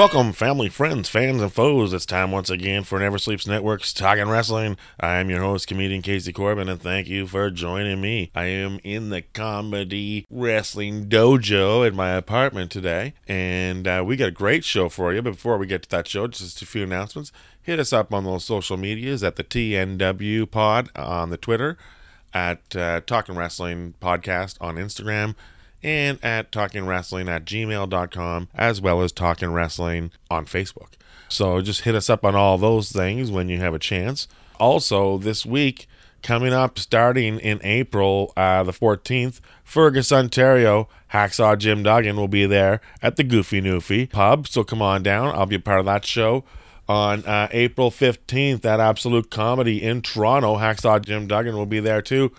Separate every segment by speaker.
Speaker 1: Welcome, family, friends, fans, and foes. It's time once again for Never Sleeps Network's Talking Wrestling. I am your host, comedian Casey Corbin, and thank you for joining me. I am in the comedy wrestling dojo in my apartment today, and uh, we got a great show for you. But before we get to that show, just a few announcements. Hit us up on those social medias at the TNW Pod on the Twitter, at uh, Talking Wrestling Podcast on Instagram and at talkingwrestling at gmail.com, as well as Talking Wrestling on Facebook. So just hit us up on all those things when you have a chance. Also, this week, coming up starting in April uh, the 14th, Fergus, Ontario, Hacksaw Jim Duggan will be there at the Goofy Newfie pub. So come on down. I'll be a part of that show. On uh, April 15th at Absolute Comedy in Toronto, Hacksaw Jim Duggan will be there too.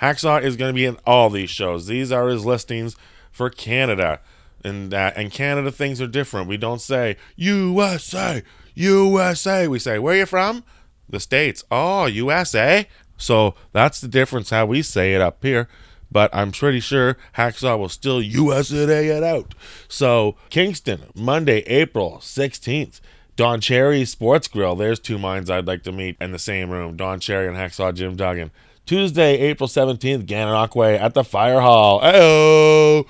Speaker 1: Hacksaw is going to be in all these shows. These are his listings for Canada. And uh, Canada, things are different. We don't say USA, USA. We say, where you from? The States. Oh, USA. So that's the difference how we say it up here. But I'm pretty sure Hacksaw will still USA it out. So Kingston, Monday, April 16th. Don Cherry Sports Grill. There's two minds I'd like to meet in the same room. Don Cherry and Hacksaw Jim Duggan. Tuesday, April 17th, Gananoque at the Fire Hall. Ayo!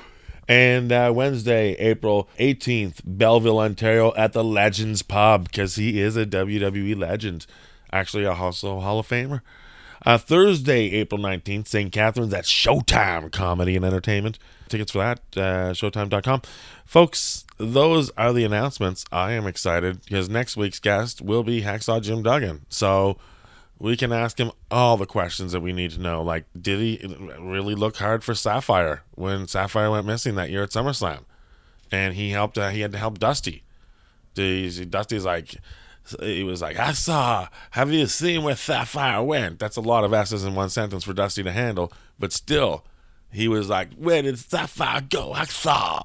Speaker 1: And uh, Wednesday, April 18th, Belleville, Ontario at the Legends Pub because he is a WWE legend. Actually, also a Hall of Famer. Uh, Thursday, April 19th, St. Catharines at Showtime Comedy and Entertainment. Tickets for that, uh, showtime.com. Folks, those are the announcements. I am excited because next week's guest will be Hacksaw Jim Duggan. So, we can ask him all the questions that we need to know. Like, did he really look hard for Sapphire when Sapphire went missing that year at SummerSlam? And he helped. Uh, he had to help Dusty. Dusty's like, he was like, I saw. Have you seen where Sapphire went? That's a lot of S's in one sentence for Dusty to handle. But still, he was like, Where did Sapphire go? I saw.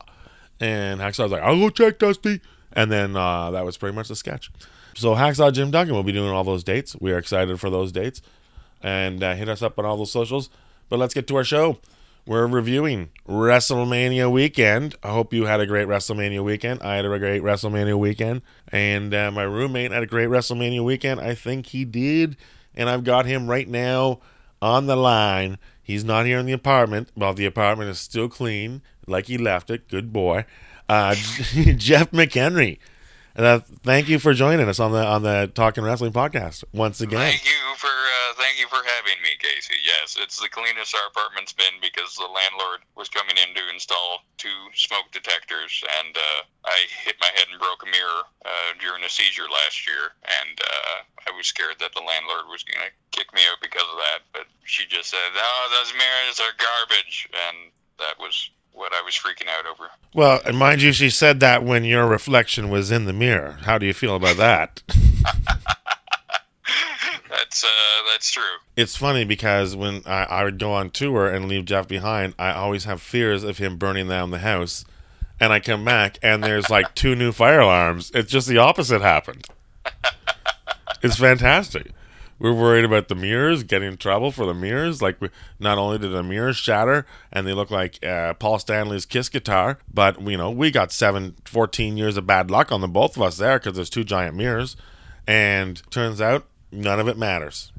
Speaker 1: And Hacksaw was like, I'll go check Dusty. And then uh, that was pretty much the sketch. So Hacksaw Jim Duggan will be doing all those dates. We are excited for those dates. And uh, hit us up on all those socials. But let's get to our show. We're reviewing WrestleMania weekend. I hope you had a great WrestleMania weekend. I had a great WrestleMania weekend. And uh, my roommate had a great WrestleMania weekend. I think he did. And I've got him right now on the line. He's not here in the apartment. Well, the apartment is still clean, like he left it. Good boy. Uh, Jeff McHenry. Uh, thank you for joining us on the on the Talking Wrestling podcast once again.
Speaker 2: Thank you for uh, thank you for having me, Casey. Yes, it's the cleanest our apartment's been because the landlord was coming in to install two smoke detectors, and uh, I hit my head and broke a mirror uh, during a seizure last year, and uh, I was scared that the landlord was going to kick me out because of that. But she just said, "No, those mirrors are garbage," and that was what I was freaking out over.
Speaker 1: Well, and mind you, she said that when your reflection was in the mirror. How do you feel about that?
Speaker 2: that's uh, that's true.
Speaker 1: It's funny because when I, I would go on tour and leave Jeff behind, I always have fears of him burning down the house. And I come back and there's like two new fire alarms. It's just the opposite happened. It's fantastic we're worried about the mirrors, getting in trouble for the mirrors. Like, we, not only did the mirrors shatter and they look like uh, Paul Stanley's Kiss guitar, but, you know, we got seven, 14 years of bad luck on the both of us there because there's two giant mirrors. And turns out none of it matters.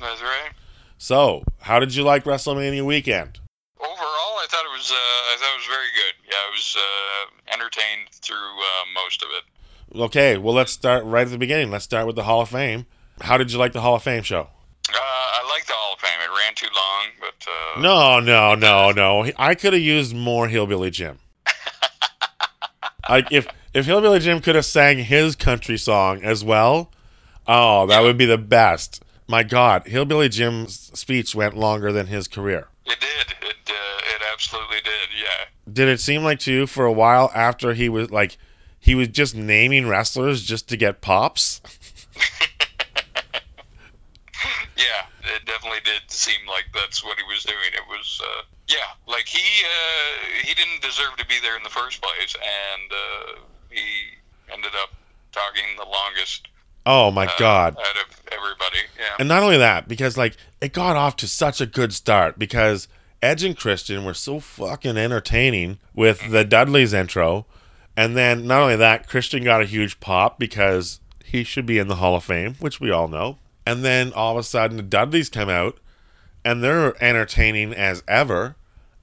Speaker 2: That's right.
Speaker 1: So, how did you like WrestleMania weekend?
Speaker 2: Overall, I thought it was uh, I thought it was very good. Yeah, I was uh, entertained through uh, most of it.
Speaker 1: Okay, well, let's start right at the beginning. Let's start with the Hall of Fame. How did you like the Hall of Fame show?
Speaker 2: Uh, I like the Hall of Fame. It ran too long, but uh,
Speaker 1: no, no, no, no. I could have used more Hillbilly Jim. like if if Hillbilly Jim could have sang his country song as well, oh, that would be the best. My God, Hillbilly Jim's speech went longer than his career.
Speaker 2: It did. It uh, it absolutely did. Yeah.
Speaker 1: Did it seem like to you for a while after he was like he was just naming wrestlers just to get pops.
Speaker 2: Yeah, it definitely did seem like that's what he was doing. It was, uh, yeah, like he uh, he didn't deserve to be there in the first place, and uh, he ended up talking the longest
Speaker 1: Oh my
Speaker 2: uh,
Speaker 1: god.
Speaker 2: out of everybody. Yeah,
Speaker 1: And not only that, because like it got off to such a good start because Edge and Christian were so fucking entertaining with the Dudley's intro. And then not only that, Christian got a huge pop because he should be in the Hall of Fame, which we all know. And then all of a sudden the Dudleys come out and they're entertaining as ever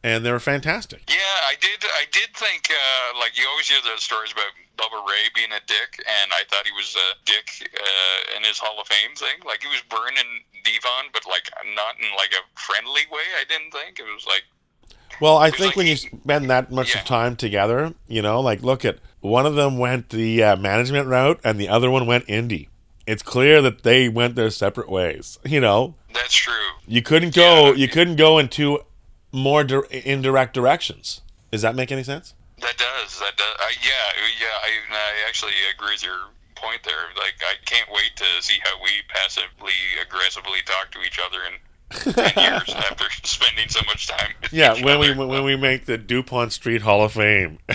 Speaker 1: and they're fantastic.
Speaker 2: yeah. I did. I did think uh, like you always hear the stories about Bubba Ray being a dick, and I thought he was a dick uh, in his Hall of Fame thing. Like he was burning D-Von, but like not in like a friendly way. I didn't think it was like
Speaker 1: Well, I think
Speaker 2: like
Speaker 1: when you spend that much
Speaker 2: Yeah.
Speaker 1: of time together, you know, like look at one of them went the uh, management route and the other one went indie. It's clear that they went their separate ways. You know,
Speaker 2: that's true.
Speaker 1: you couldn't go,
Speaker 2: Yeah.
Speaker 1: you couldn't go in two more dir- indirect directions. Does that make any sense?
Speaker 2: That does. That does. I, yeah, yeah. I, I actually agree with your point there. Like, I can't wait to see how we passively aggressively talk to each other in ten years after spending so much time.
Speaker 1: Yeah, when we when we make the Dupont Street Hall of Fame.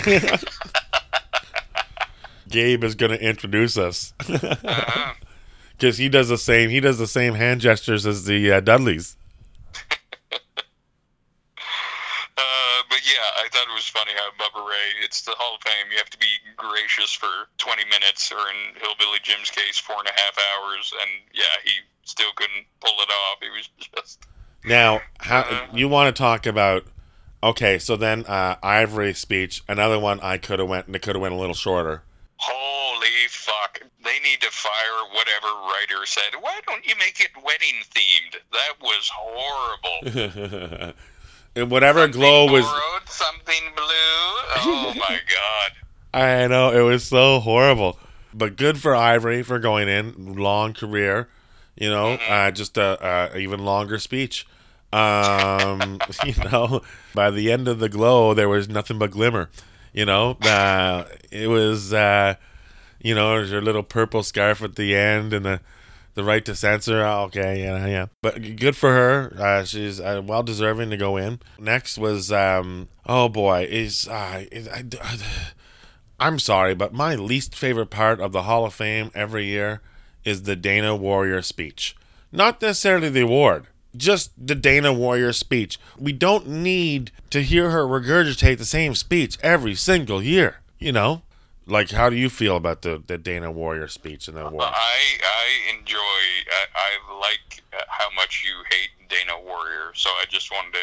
Speaker 1: Gabe is going to introduce us
Speaker 2: Uh-huh.
Speaker 1: because he does the same. He does the same hand gestures as the uh, Dudleys.
Speaker 2: Uh, but yeah, I thought it was funny how Bubba Ray. It's the Hall of Fame. You have to be gracious for 20 minutes, or in Hillbilly Jim's case, four and a half hours. And yeah, he still couldn't pull it off. He was just.
Speaker 1: Now, how
Speaker 2: Uh,
Speaker 1: you want to talk about? Okay, so then uh, Ivory speech. Another one I could have went. It could have went a little shorter.
Speaker 2: Holy fuck. They need to fire whatever writer said, why don't you make it wedding themed? That was horrible.
Speaker 1: And Whatever glow was.
Speaker 2: Borrowed, something blue. Oh my god.
Speaker 1: I know it was so horrible, but good for Ivory for going in. Long career, you know, uh, just a, a even longer speech. Um, you know, by the end of the glow, there was nothing but glimmer. You know, uh, it was, uh, you know, there's your little purple scarf at the end and the the right to censor. Oh, Okay, yeah, yeah. But good for her. Uh, she's uh, well deserving to go in. Next was, um, oh boy, is uh, is- I, I'm sorry, but my least favorite part of the Hall of Fame every year is the Dana Warrior speech. Not necessarily the award, just the Dana Warrior speech. We don't need to hear her regurgitate the same speech every single year. You know, like how do you feel about the, the Dana Warrior speech and the war?
Speaker 2: I I enjoy. I, I like uh, how much you hate Dana Warrior. So I just wanted to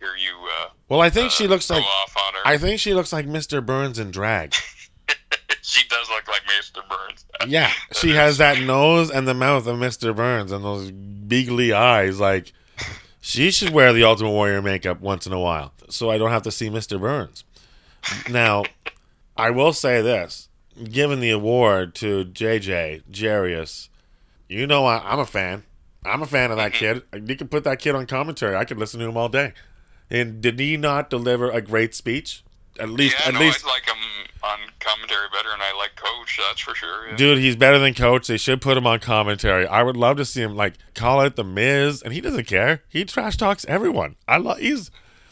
Speaker 2: hear you. Uh,
Speaker 1: Well, I think she
Speaker 2: uh,
Speaker 1: looks like
Speaker 2: off on her.
Speaker 1: I think she looks like Mr. Burns in drag.
Speaker 2: she does look like Mr. Burns.
Speaker 1: Yeah, she has that nose and the mouth of Mr. Burns and those beagly eyes. Like, she should wear the Ultimate Warrior makeup once in a while so I don't have to see Mr. Burns. Now, I will say this given the award to JJ, Jarrius, you know I, I'm a fan. I'm a fan of that mm-hmm. kid. You can put that kid on commentary. I could listen to him all day. And did he not deliver a great speech? At least,
Speaker 2: yeah,
Speaker 1: at
Speaker 2: no,
Speaker 1: least,
Speaker 2: I like him on commentary better, and I like Coach. That's for sure. Yeah.
Speaker 1: Dude, he's better than Coach. They should put him on commentary. I would love to see him like call out the Miz, and he doesn't care. He trash talks everyone. I love. He's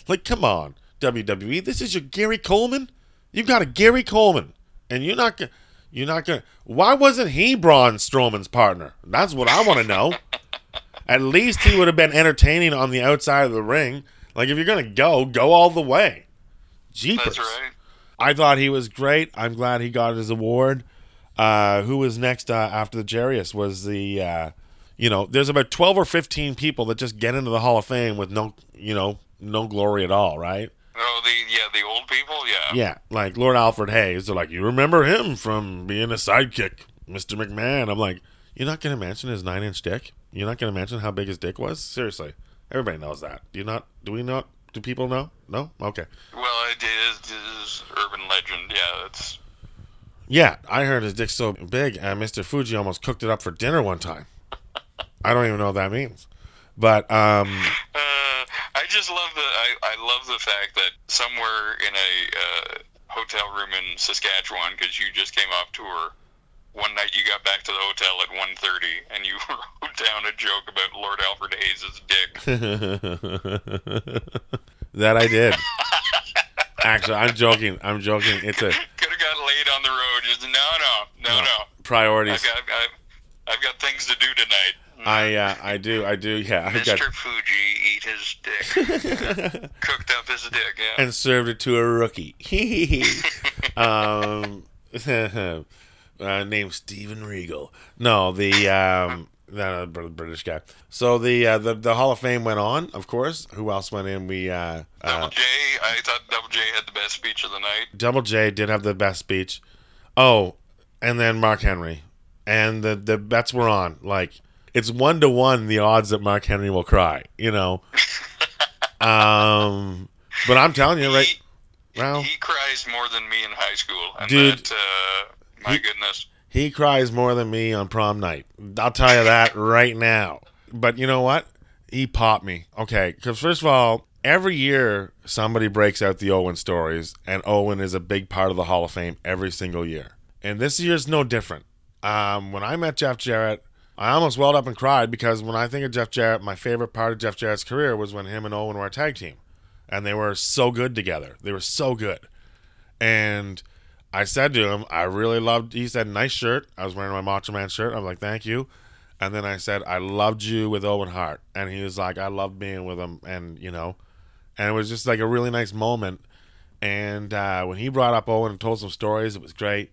Speaker 1: like, come on, WWE. This is your Gary Coleman. You got a Gary Coleman, and you're not. go- You're not gonna. Why wasn't he Braun Strowman's partner? That's what I want to know. At least he would have been entertaining on the outside of the ring. Like if you're gonna go, go all the way. Jeepers.
Speaker 2: Right.
Speaker 1: I thought he was great. I'm glad he got his award. Uh, who was next uh, after the Jarrius was the, uh, you know, there's about 12 or 15 people that just get into the Hall of Fame with no, you know, no glory at all, right?
Speaker 2: Oh, the yeah, the old people. Yeah.
Speaker 1: Yeah, like Lord Alfred Hayes. They're like, you remember him from being a sidekick, Mr. McMahon. I'm like, you're not going to mention his nine inch dick? You're not going to mention how big his dick was? Seriously. Everybody knows that. Do you not? Do we not? Do people know? No? Okay.
Speaker 2: Well, it is, it is urban legend. Yeah, it's
Speaker 1: Yeah, I heard his dick's so big, and Mr. Fuji almost cooked it up for dinner one time. I don't even know what that means, but um,
Speaker 2: Uh, I just love the I, I love the fact that somewhere in a uh, hotel room in Saskatchewan because you just came off tour. One night you got back to the hotel at 1.30 and you wrote down a joke about Lord Alfred Hayes' dick.
Speaker 1: that I did. Actually, I'm joking. I'm joking. It's a
Speaker 2: Could have got laid on the road. Just no, no, no,
Speaker 1: No.
Speaker 2: no.
Speaker 1: priorities.
Speaker 2: I've got, I've, got, I've got things to do tonight.
Speaker 1: I uh, I do I do yeah. I got
Speaker 2: Mr. Fuji eat his dick. Cooked up his dick, yeah.
Speaker 1: and served it to a rookie. um, uh, named Steven Regal. No, the um, the Br- British guy. So the, uh, the the Hall of Fame went on, of course. Who else went in? We uh,
Speaker 2: Double
Speaker 1: uh,
Speaker 2: J, I thought Double J had the best speech of the night.
Speaker 1: Double J did have the best speech. Oh, and then Mark Henry, and the the bets were on. Like it's one to one the odds that Mark Henry will cry. You know. um, but I'm telling you, right?
Speaker 2: He,
Speaker 1: Well,
Speaker 2: he cries more than me in high school. And
Speaker 1: Dude.
Speaker 2: that, uh, my
Speaker 1: He-
Speaker 2: goodness.
Speaker 1: He cries more than me on prom night. I'll tell you that right now. But you know what? He popped me. Okay, because first of all, every year somebody breaks out the Owen stories, and Owen is a big part of the Hall of Fame every single year. And this year's no different. Um, when I met Jeff Jarrett, I almost welled up and cried because when I think of Jeff Jarrett, my favorite part of Jeff Jarrett's career was when him and Owen were a tag team. And they were so good together. They were so good. And I said to him, I really loved. He said, "Nice shirt." I was wearing my Macho Man shirt. I'm like, "Thank you." And then I said, "I loved you with Owen Hart," and he was like, "I loved being with him," and you know, and it was just like a really nice moment. And uh, when he brought up Owen and told some stories, it was great.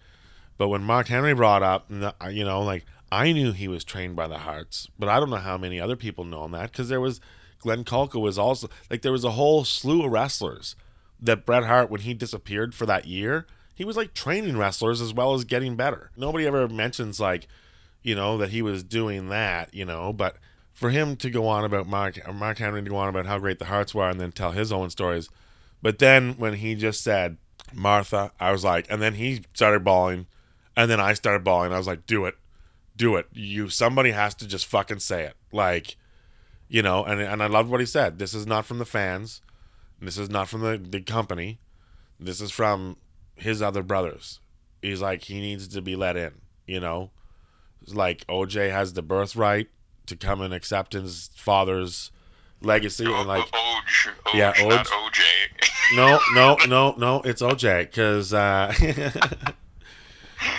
Speaker 1: But when Mark Henry brought up, you know, like I knew he was trained by the Harts, but I don't know how many other people know that because there was Glenn Kulka was also like there was a whole slew of wrestlers that Bret Hart when he disappeared for that year, he was like training wrestlers as well as getting better. Nobody ever mentions like, you know, that he was doing that, you know, but for him to go on about Mark Mark Henry to go on about how great the Harts were and then tell his own stories. But then when he just said Martha, I was like, and then he started bawling, and then I started bawling. I was like, do it, do it. You somebody has to just fucking say it, like, you know. And and I loved what he said. This is not from the fans. This is not from the, the company. This is from his other brothers. He's like he needs to be let in, you know. It's like OJ has the birthright to come and accept his father's legacy and like
Speaker 2: Oj, Oj,
Speaker 1: Yeah,
Speaker 2: not
Speaker 1: Oj. No, no, no, no. It's OJ because uh,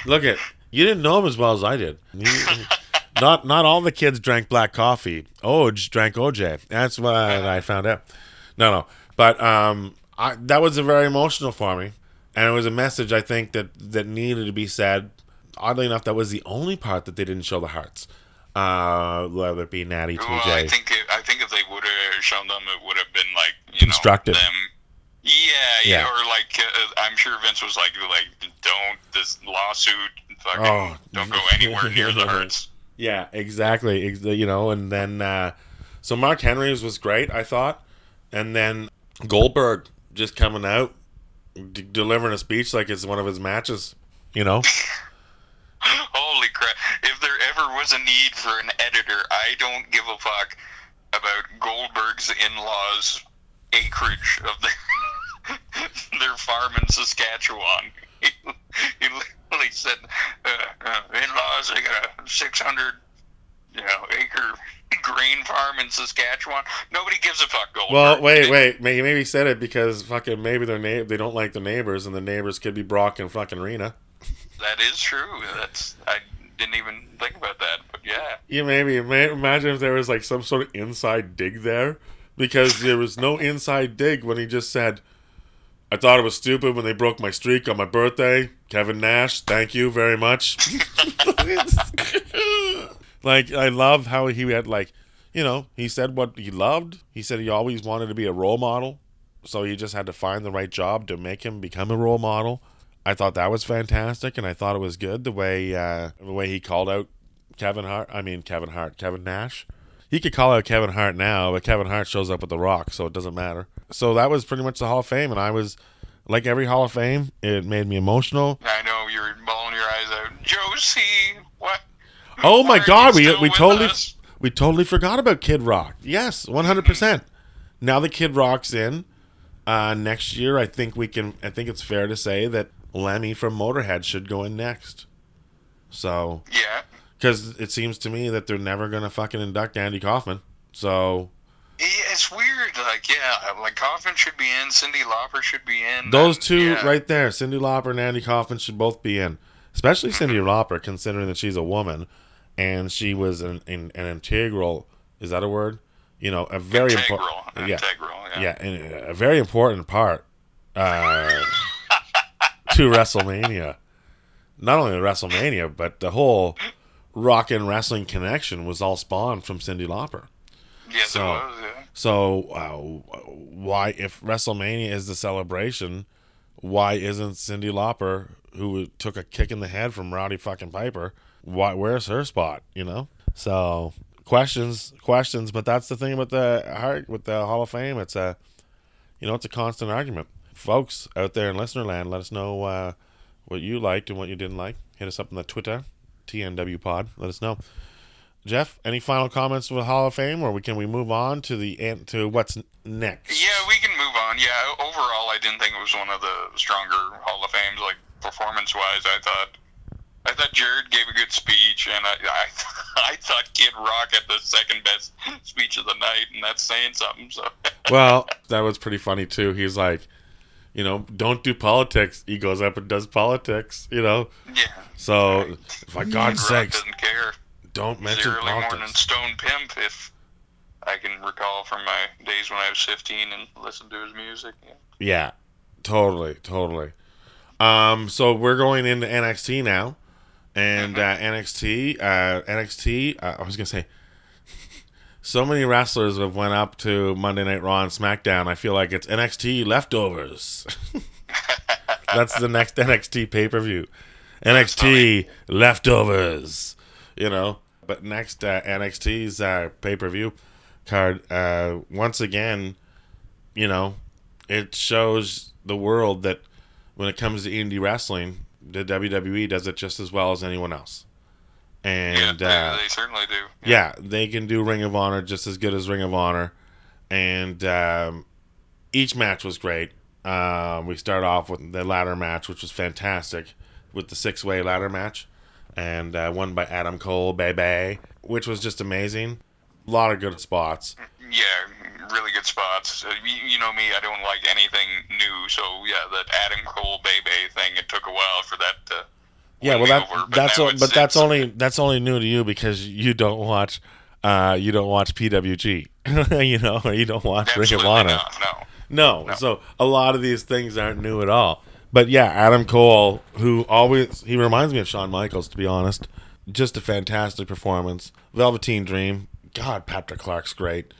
Speaker 1: look at you didn't know him as well as I did. Not not all the kids drank black coffee. Oj drank OJ. That's what I found out. No, no, but um, I, that was a very emotional for me, and it was a message I think that that needed to be said. Oddly enough, that was the only part that they didn't show the Harts. Uh, whether it be Natty,
Speaker 2: Well, I
Speaker 1: TJ.
Speaker 2: think it, I think if they would have shown them, it would have been like you
Speaker 1: Constructive.
Speaker 2: know them. Yeah,
Speaker 1: Yeah.
Speaker 2: yeah, or like uh, I'm sure Vince was like, like don't this lawsuit, fucking,
Speaker 1: Oh.
Speaker 2: don't go anywhere near the hurts.
Speaker 1: Yeah, exactly. Ex- You know, and then uh, so Mark Henry's was great, I thought, and then Goldberg just coming out, d- delivering a speech like it's one of his matches. You know,
Speaker 2: Holy crap! If there ever was a need for an editor, I don't give a fuck about Goldberg's in-laws' acreage of their their farm in Saskatchewan. He, literally said, uh, uh, "In-laws, they got a 600, you know, acre grain farm in Saskatchewan. Nobody gives a fuck." Goldberg.
Speaker 1: well, wait,
Speaker 2: They-
Speaker 1: wait, maybe maybe he said it because fucking maybe their na- they don't like the neighbors, and the neighbors could be Brock and fucking Rena.
Speaker 2: That is true. That's I didn't even think about that, but yeah.
Speaker 1: Yeah, maybe ma- imagine if there was like some sort of inside dig there, because there was no inside dig when he just said. I thought it was stupid when they broke my streak on my birthday. Kevin Nash, thank you very much. like I love how he had like, you know, he said what he loved. He said he always wanted to be a role model, so he just had to find the right job to make him become a role model. I thought that was fantastic, and I thought it was good the way uh, the way he called out Kevin Hart. I mean Kevin Hart, Kevin Nash. He could call out Kevin Hart now, but Kevin Hart shows up with The Rock, so it doesn't matter. So that was pretty much the Hall of Fame, and I was like every Hall of Fame. It made me emotional.
Speaker 2: I know you're bawling your eyes out. Josie, what?
Speaker 1: Oh my God, we we totally
Speaker 2: us?
Speaker 1: we totally forgot about Kid Rock. Yes, one hundred percent. Now the Kid Rock's in. Uh, next year, I think we can. I think it's fair to say that Lemmy from Motorhead should go in next. So,
Speaker 2: Yeah.
Speaker 1: because it seems to me that they're never gonna fucking induct Andy Kaufman. So
Speaker 2: It's weird. Like, yeah, like Kaufman should be in, Cyndi Lauper should be in.
Speaker 1: those two
Speaker 2: yeah.
Speaker 1: right there, Cyndi Lauper and Andy Kaufman, should both be in. Especially Cyndi Lauper, considering that she's a woman and she was an, an, an integral. Is that a word? You know, a very
Speaker 2: integral,
Speaker 1: important. Yeah,
Speaker 2: integral. Yeah.
Speaker 1: yeah, and a very important part uh, to WrestleMania. Not only WrestleMania, but the whole rock and wrestling connection was all spawned from Cyndi Lauper.
Speaker 2: Yes,
Speaker 1: So-
Speaker 2: it was. Yeah.
Speaker 1: So uh, why, if WrestleMania is the celebration, why isn't Cyndi Lauper, who took a kick in the head from Rowdy fucking Piper, why? Where's her spot? You know. So questions, questions. But that's the thing with the with the Hall of Fame. It's a, you know, it's a constant argument. Folks out there in listener land, let us know uh, what you liked and what you didn't like. Hit us up on the Twitter, TNW Pod. Let us know. Jeff, any final comments with Hall of Fame, or we can we move on to the to what's next?
Speaker 2: Yeah, we can move on. Yeah, overall, I didn't think it was one of the stronger Hall of Fames. Like performance-wise, I thought, I thought Jarrett gave a good speech, and I, I, I thought Kid Rock had the second best speech of the night, and that's saying something. So,
Speaker 1: Well, that was pretty funny too. He's like, you know, don't do politics. He goes up and does politics. You know,
Speaker 2: yeah,
Speaker 1: so for God's
Speaker 2: Rock doesn't care.
Speaker 1: don't mention
Speaker 2: Zero early morning. Stone Pimp, if I can recall from my days when I was 15 and listened to his music. Yeah.
Speaker 1: Yeah, totally, totally. Um, so we're going into NXT now, and uh, NXT, uh, NXT. Uh, I was gonna say, so many wrestlers have went up to Monday Night Raw and SmackDown. I feel like it's NXT leftovers. That's the next NXT pay per view. NXT leftovers. You know, but next uh, NXT's uh, pay per view card. Uh, once again, you know, it shows the world that when it comes to indie wrestling, the WWE does it just as well as anyone else. And
Speaker 2: yeah,
Speaker 1: uh,
Speaker 2: they, they certainly do.
Speaker 1: yeah, they can do Ring of Honor just as good as Ring of Honor. And um, each match was great. Um, we start off with the ladder match, which was fantastic, with the six way ladder match, and uh, won by Adam Cole, baby, which was just amazing. A lot of good spots.
Speaker 2: Yeah, really good spots. Uh, you, you know me, I don't like anything new, so yeah, that Adam Cole Bebe thing, it took a while for that to.
Speaker 1: Yeah, well, that
Speaker 2: over,
Speaker 1: that's o- but that's only that's only new to you because you don't watch, uh, you don't watch PWG, you know, or you don't watch Ring of Honor.
Speaker 2: not, no.
Speaker 1: No. So a lot of these things aren't new at all. But yeah, Adam Cole, who always he reminds me of Shawn Michaels, to be honest. Just a fantastic performance. Velveteen Dream. God, Patrick Clark's great.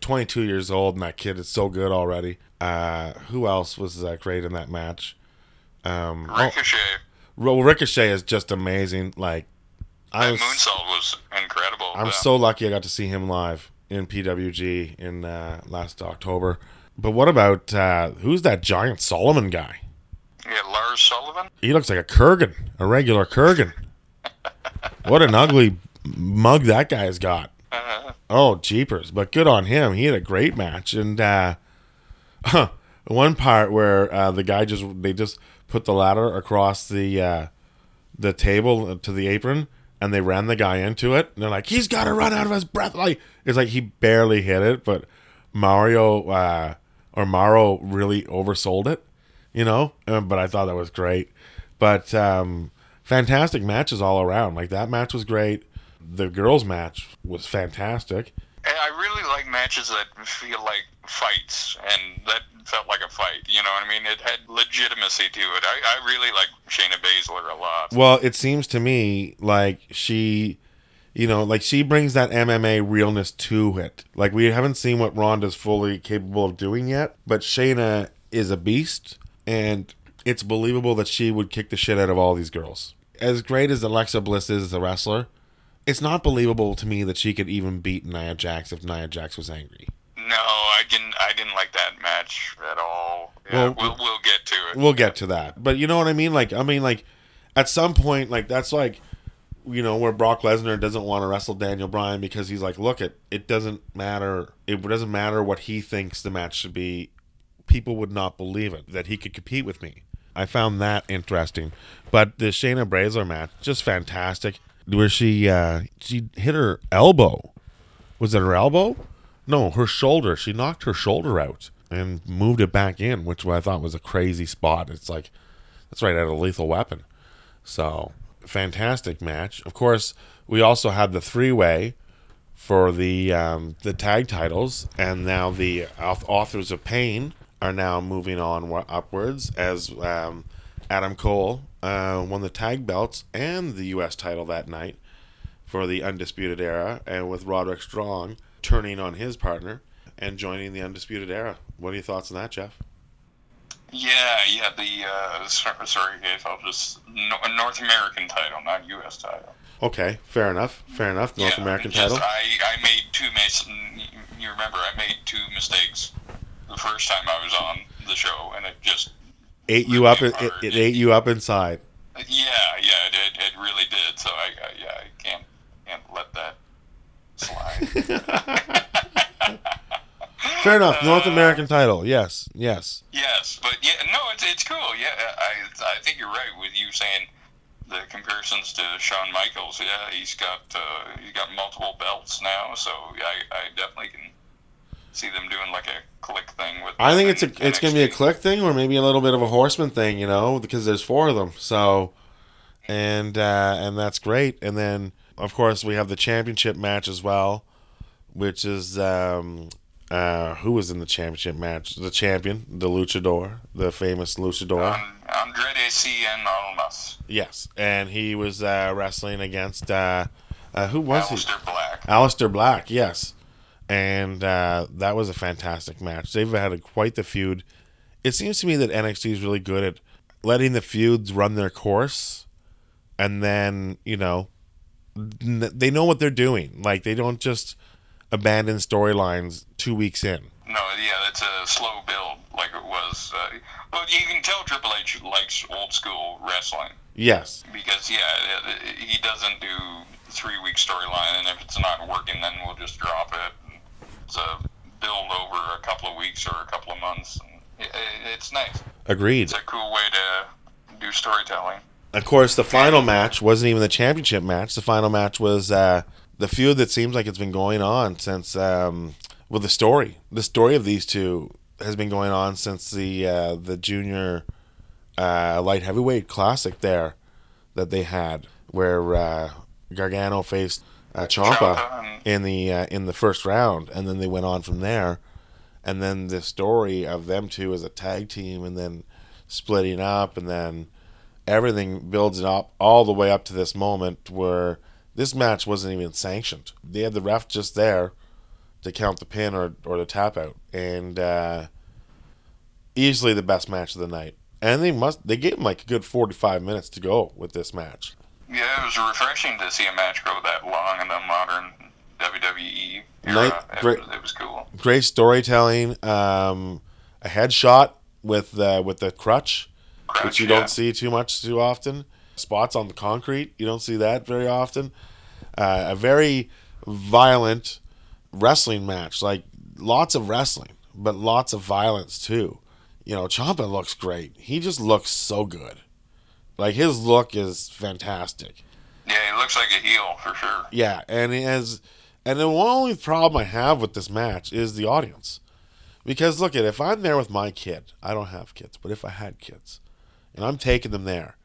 Speaker 1: Twenty two years old, and that kid is so good already. Uh, who else was uh, great in that match? Um, oh,
Speaker 2: Ricochet,
Speaker 1: Ro- Ricochet is just amazing. Like I was,
Speaker 2: moonsault was incredible.
Speaker 1: I'm
Speaker 2: yeah.
Speaker 1: so lucky I got to see him live in PWG in uh, last October. But what about uh, who's that giant Solomon guy?
Speaker 2: Yeah, Lars Sullivan.
Speaker 1: He looks like a Kurgan, a regular Kurgan. what an ugly mug that guy's got.
Speaker 2: Uh,
Speaker 1: Oh, jeepers. But good on him. He had a great match. And uh, one part where uh, the guy just, they just put the ladder across the, uh, the table to the apron and they ran the guy into it. And they're like, he's got to run out of his breath. Like, it's like he barely hit it, but Mario, uh, or Mauro really oversold it, you know? Uh, but I thought that was great. But, um, fantastic matches all around. Like that match was great. The girls' match was fantastic.
Speaker 2: I really like matches that feel like fights, and that felt like a fight. You know what I mean? It had legitimacy to it. I, I really like Shayna Baszler a lot.
Speaker 1: Well, it seems to me like she, you know, like she brings that MMA realness to it. Like we haven't seen what Ronda's fully capable of doing yet, but Shayna is a beast, and it's believable that she would kick the shit out of all these girls. As great as Alexa Bliss is as a wrestler, it's not believable to me that she could even beat Nia Jax if Nia Jax was angry.
Speaker 2: No, I didn't. I didn't like that match at all. Yeah,
Speaker 1: Well,
Speaker 2: we'll we'll get to it.
Speaker 1: We'll get to that. But you know what I mean? Like, I mean, like, at some point, like, that's like, you know, where Brock Lesnar doesn't want to wrestle Daniel Bryan because he's like, look, it, it doesn't matter. It doesn't matter what he thinks the match should be. people would not believe it that he could compete with me. I found that interesting. But the Shayna Baszler match, just fantastic. Where she uh, she hit her elbow. Was it her elbow? No, her shoulder. She knocked her shoulder out and moved it back in, which I thought was a crazy spot. It's like that's right out of Lethal Weapon. So fantastic match. Of course, we also had the three way for the um, the tag titles, and now the authors of pain are now moving on upwards as um, Adam Cole uh, won the tag belts and the U.S. title that night for the Undisputed Era, and with Roderick Strong turning on his partner and joining the Undisputed Era. What are your thoughts on that, Jeff?
Speaker 2: Yeah, yeah. The uh, sorry, Dave. I'll just North American title, not U.S. title.
Speaker 1: Okay, fair enough. Fair enough. North
Speaker 2: yeah,
Speaker 1: American title.
Speaker 2: I, I made two mis- You remember I made two mistakes the first time I was on the show, and it just
Speaker 1: ate you up. It, it, ate you up inside.
Speaker 2: Yeah, yeah, it, it, really did. So I, I, yeah, I can't can't let that slide.
Speaker 1: Fair enough. North uh, American title. Yes. Yes.
Speaker 2: Yes, but yeah, no, it's it's cool. Yeah, I I think you're right with you saying the comparisons to Shawn Michaels. Yeah, he's got uh, he's got multiple belts now, so I I definitely can see them doing like a Kliq thing with.
Speaker 1: I think it's a it's gonna be a Kliq thing, or maybe a little bit of a horseman thing, you know, because there's four of them. So, and uh, and that's great. And then of course we have the championship match as well, which is um, uh, who was in the championship match? The champion, the luchador, the famous luchador. Um,
Speaker 2: Andrade Cien Almas.
Speaker 1: Yes, and he was uh, wrestling against uh, uh who was
Speaker 2: Aleister
Speaker 1: he?
Speaker 2: Black.
Speaker 1: Aleister Black, yes, and uh, that was a fantastic match. They've had a, quite the feud. It seems to me that NXT is really good at letting the feuds run their course, and then you know they know what they're doing. Like they don't just abandon storylines two weeks in.
Speaker 2: No, yeah, it's a slow build, like it was. Uh, but you can tell Triple H likes old school wrestling.
Speaker 1: Yes.
Speaker 2: Because yeah, he doesn't do three week storyline, and if it's not working, then we'll just drop it. It's a build over a couple of weeks or a couple of months. It, it's nice.
Speaker 1: Agreed.
Speaker 2: It's a cool way to do storytelling.
Speaker 1: Of course, the final match wasn't even the championship match. The final match was uh, the feud that seems like it's been going on since um, well the story the story of these two has been going on since the uh, the junior uh, light heavyweight classic there that they had where uh, Gargano faced uh, Ciampa in the uh, in the first round and then they went on from there and then the story of them two as a tag team and then splitting up and then everything builds up all the way up to this moment where this match wasn't even sanctioned. They had the ref just there to count the pin or, or the tap out, and uh, easily the best match of the night. And they must they gave him like a good forty five minutes to go with this match.
Speaker 2: Yeah, it was refreshing to see a match go that long in the modern WWE era. Night, great, it, was, it was cool.
Speaker 1: Great storytelling. Um, a headshot with uh, with the crutch, crutch which you yeah. don't see too much too often spots on the concrete. You don't see that very often. Uh, a very violent wrestling match, like lots of wrestling, but lots of violence too. You know, Ciampa looks great. He just looks so good. Like his look is fantastic.
Speaker 2: Yeah, he looks like a heel for sure.
Speaker 1: Yeah, and he has, and the only problem I have with this match is the audience, because look at if I'm there with my kid, I don't have kids, but if I had kids, and I'm taking them there,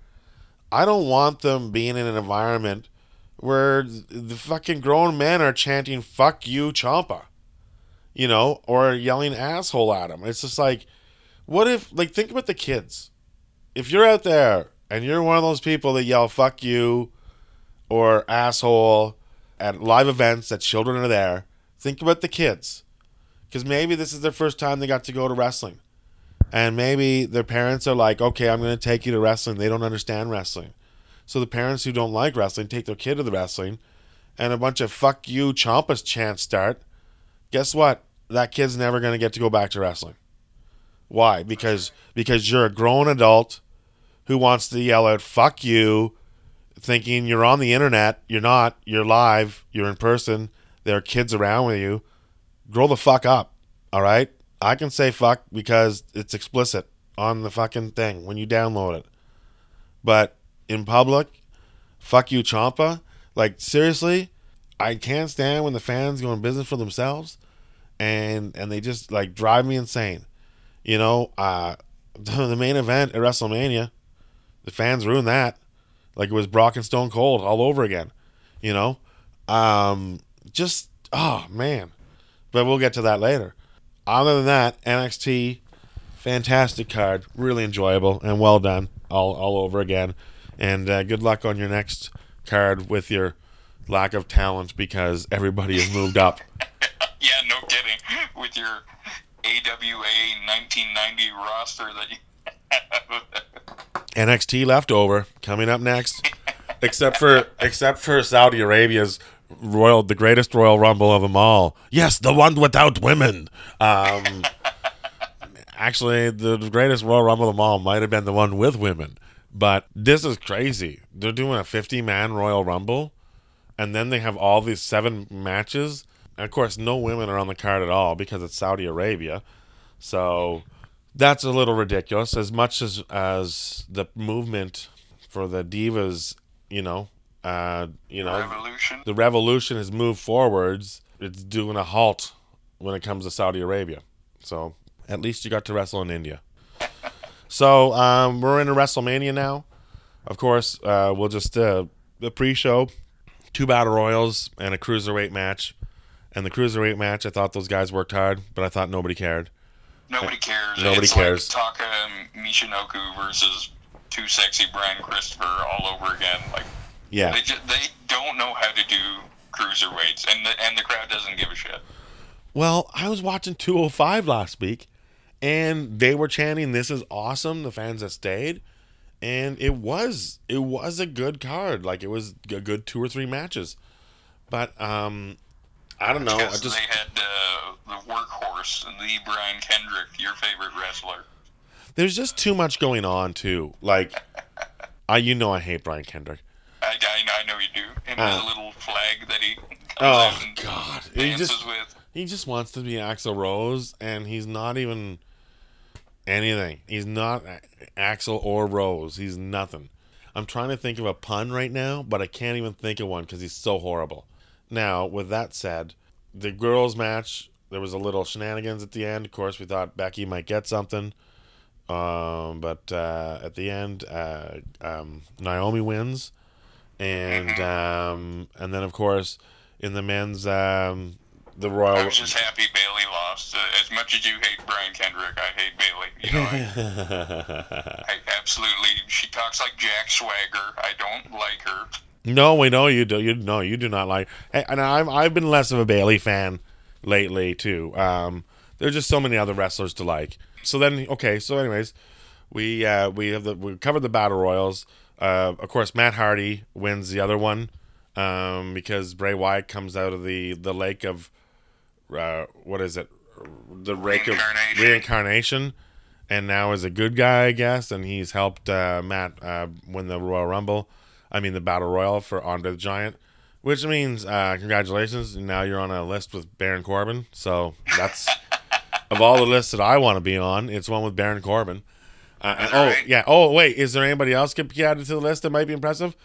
Speaker 1: I don't want them being in an environment where the fucking grown men are chanting "fuck you, Ciampa," you know, or yelling "asshole" at him. It's just like, what if, like, think about the kids. If you're out there and you're one of those people that yell "fuck you" or "asshole" at live events that children are there, think about the kids, because maybe this is their first time they got to go to wrestling and maybe their parents are like, okay, I'm going to take you to wrestling. They don't understand wrestling. So the parents who don't like wrestling take their kid to the wrestling, and a bunch of fuck you Chompas chants start. Guess what? That kid's never going to get to go back to wrestling. Why? Because because you're a grown adult who wants to yell out "fuck you," thinking you're on the internet. You're not. You're live. You're in person. There are kids around with you. Grow the fuck up. All right. I can say fuck because it's explicit on the fucking thing when you download it. But in public, fuck you, Ciampa. Like seriously, I can't stand when the fans go in business for themselves, and and they just like drive me insane. You know, uh, the main event at WrestleMania, the fans ruined that. Like it was Brock and Stone Cold all over again. You know, um, just oh man. But we'll get to that later. Other than that, NXT, fantastic card, really enjoyable and well done all all over again. And uh, good luck on your next card with your lack of talent because everybody has moved up.
Speaker 2: yeah, no kidding. With your AWA 1990 roster that you have.
Speaker 1: NXT leftover coming up next. except for except for Saudi Arabia's royal the greatest royal rumble of them all. Yes, the one without women. Um actually the greatest royal rumble of them all might have been the one with women. But this is crazy. They're doing a 50 man royal rumble and then they have all these seven matches. And of course no women are on the card at all because it's Saudi Arabia. So that's a little ridiculous. As much as as the movement for the divas you know uh you know
Speaker 2: Revolution.
Speaker 1: the revolution has moved forwards it's doing a halt when it comes to saudi arabia. So at least you got to wrestle in india. So um we're in a wrestlemania now. Of course uh we'll just uh the pre-show two battle royals and a cruiserweight match. And the cruiserweight match i thought those guys worked hard but i thought nobody cared
Speaker 2: Nobody cares.
Speaker 1: Nobody
Speaker 2: it's
Speaker 1: cares.
Speaker 2: Like Taka Michinoku versus too sexy Brian Christopher all over again. Like
Speaker 1: yeah
Speaker 2: they just, they don't know how to do cruiserweights, and the and the crowd doesn't give a shit.
Speaker 1: Well, I was watching 205 last week and they were chanting this is awesome the fans that stayed and it was it was a good card like it was a good two or three matches but um I don't know I just
Speaker 2: they had uh, the workhorse, the Brian Kendrick, your favorite wrestler.
Speaker 1: there's just too much going on too like I you know I hate Brian Kendrick
Speaker 2: I, I, I know you do. And
Speaker 1: Uh.
Speaker 2: the little flag that he comes
Speaker 1: oh god he just
Speaker 2: with.
Speaker 1: he just wants to be Axl Rose and he's not even anything. He's not Axl or Rose. He's nothing. I'm trying to think of a pun right now, but I can't even think of one because he's so horrible. Now, with that said, the girls' match, there was a little shenanigans at the end. Of course, we thought Becky might get something. Um, but uh, at the end, uh, um, Naomi wins, and um, and then of course in the men's um, the Royal I
Speaker 2: was just happy Bayley lost. Uh, as much as you hate Brian Kendrick, I hate Bayley. You know, I, I absolutely. She talks like Jack Swagger. I don't like her.
Speaker 1: No, we know you do. You no, you do not like. And I'm I've been less of a Bayley fan lately too. Um, there's just so many other wrestlers to like. So then, okay. So, anyways, we uh, we have the we covered the battle royals. Uh, of course, Matt Hardy wins the other one um, because Bray Wyatt comes out of the the lake of uh, what is it? The lake of
Speaker 2: Reincarnation.
Speaker 1: reincarnation, and now is a good guy, I guess. And he's helped uh, Matt uh, win the Royal Rumble. I mean, the Battle Royal for Andre the Giant, which means uh, congratulations. Now you're on a list with Baron Corbin. So that's of all the lists that I want to be on, it's one with Baron Corbin. Uh, oh
Speaker 2: right.
Speaker 1: yeah. Oh wait, is there anybody else get be added to the list that might be impressive?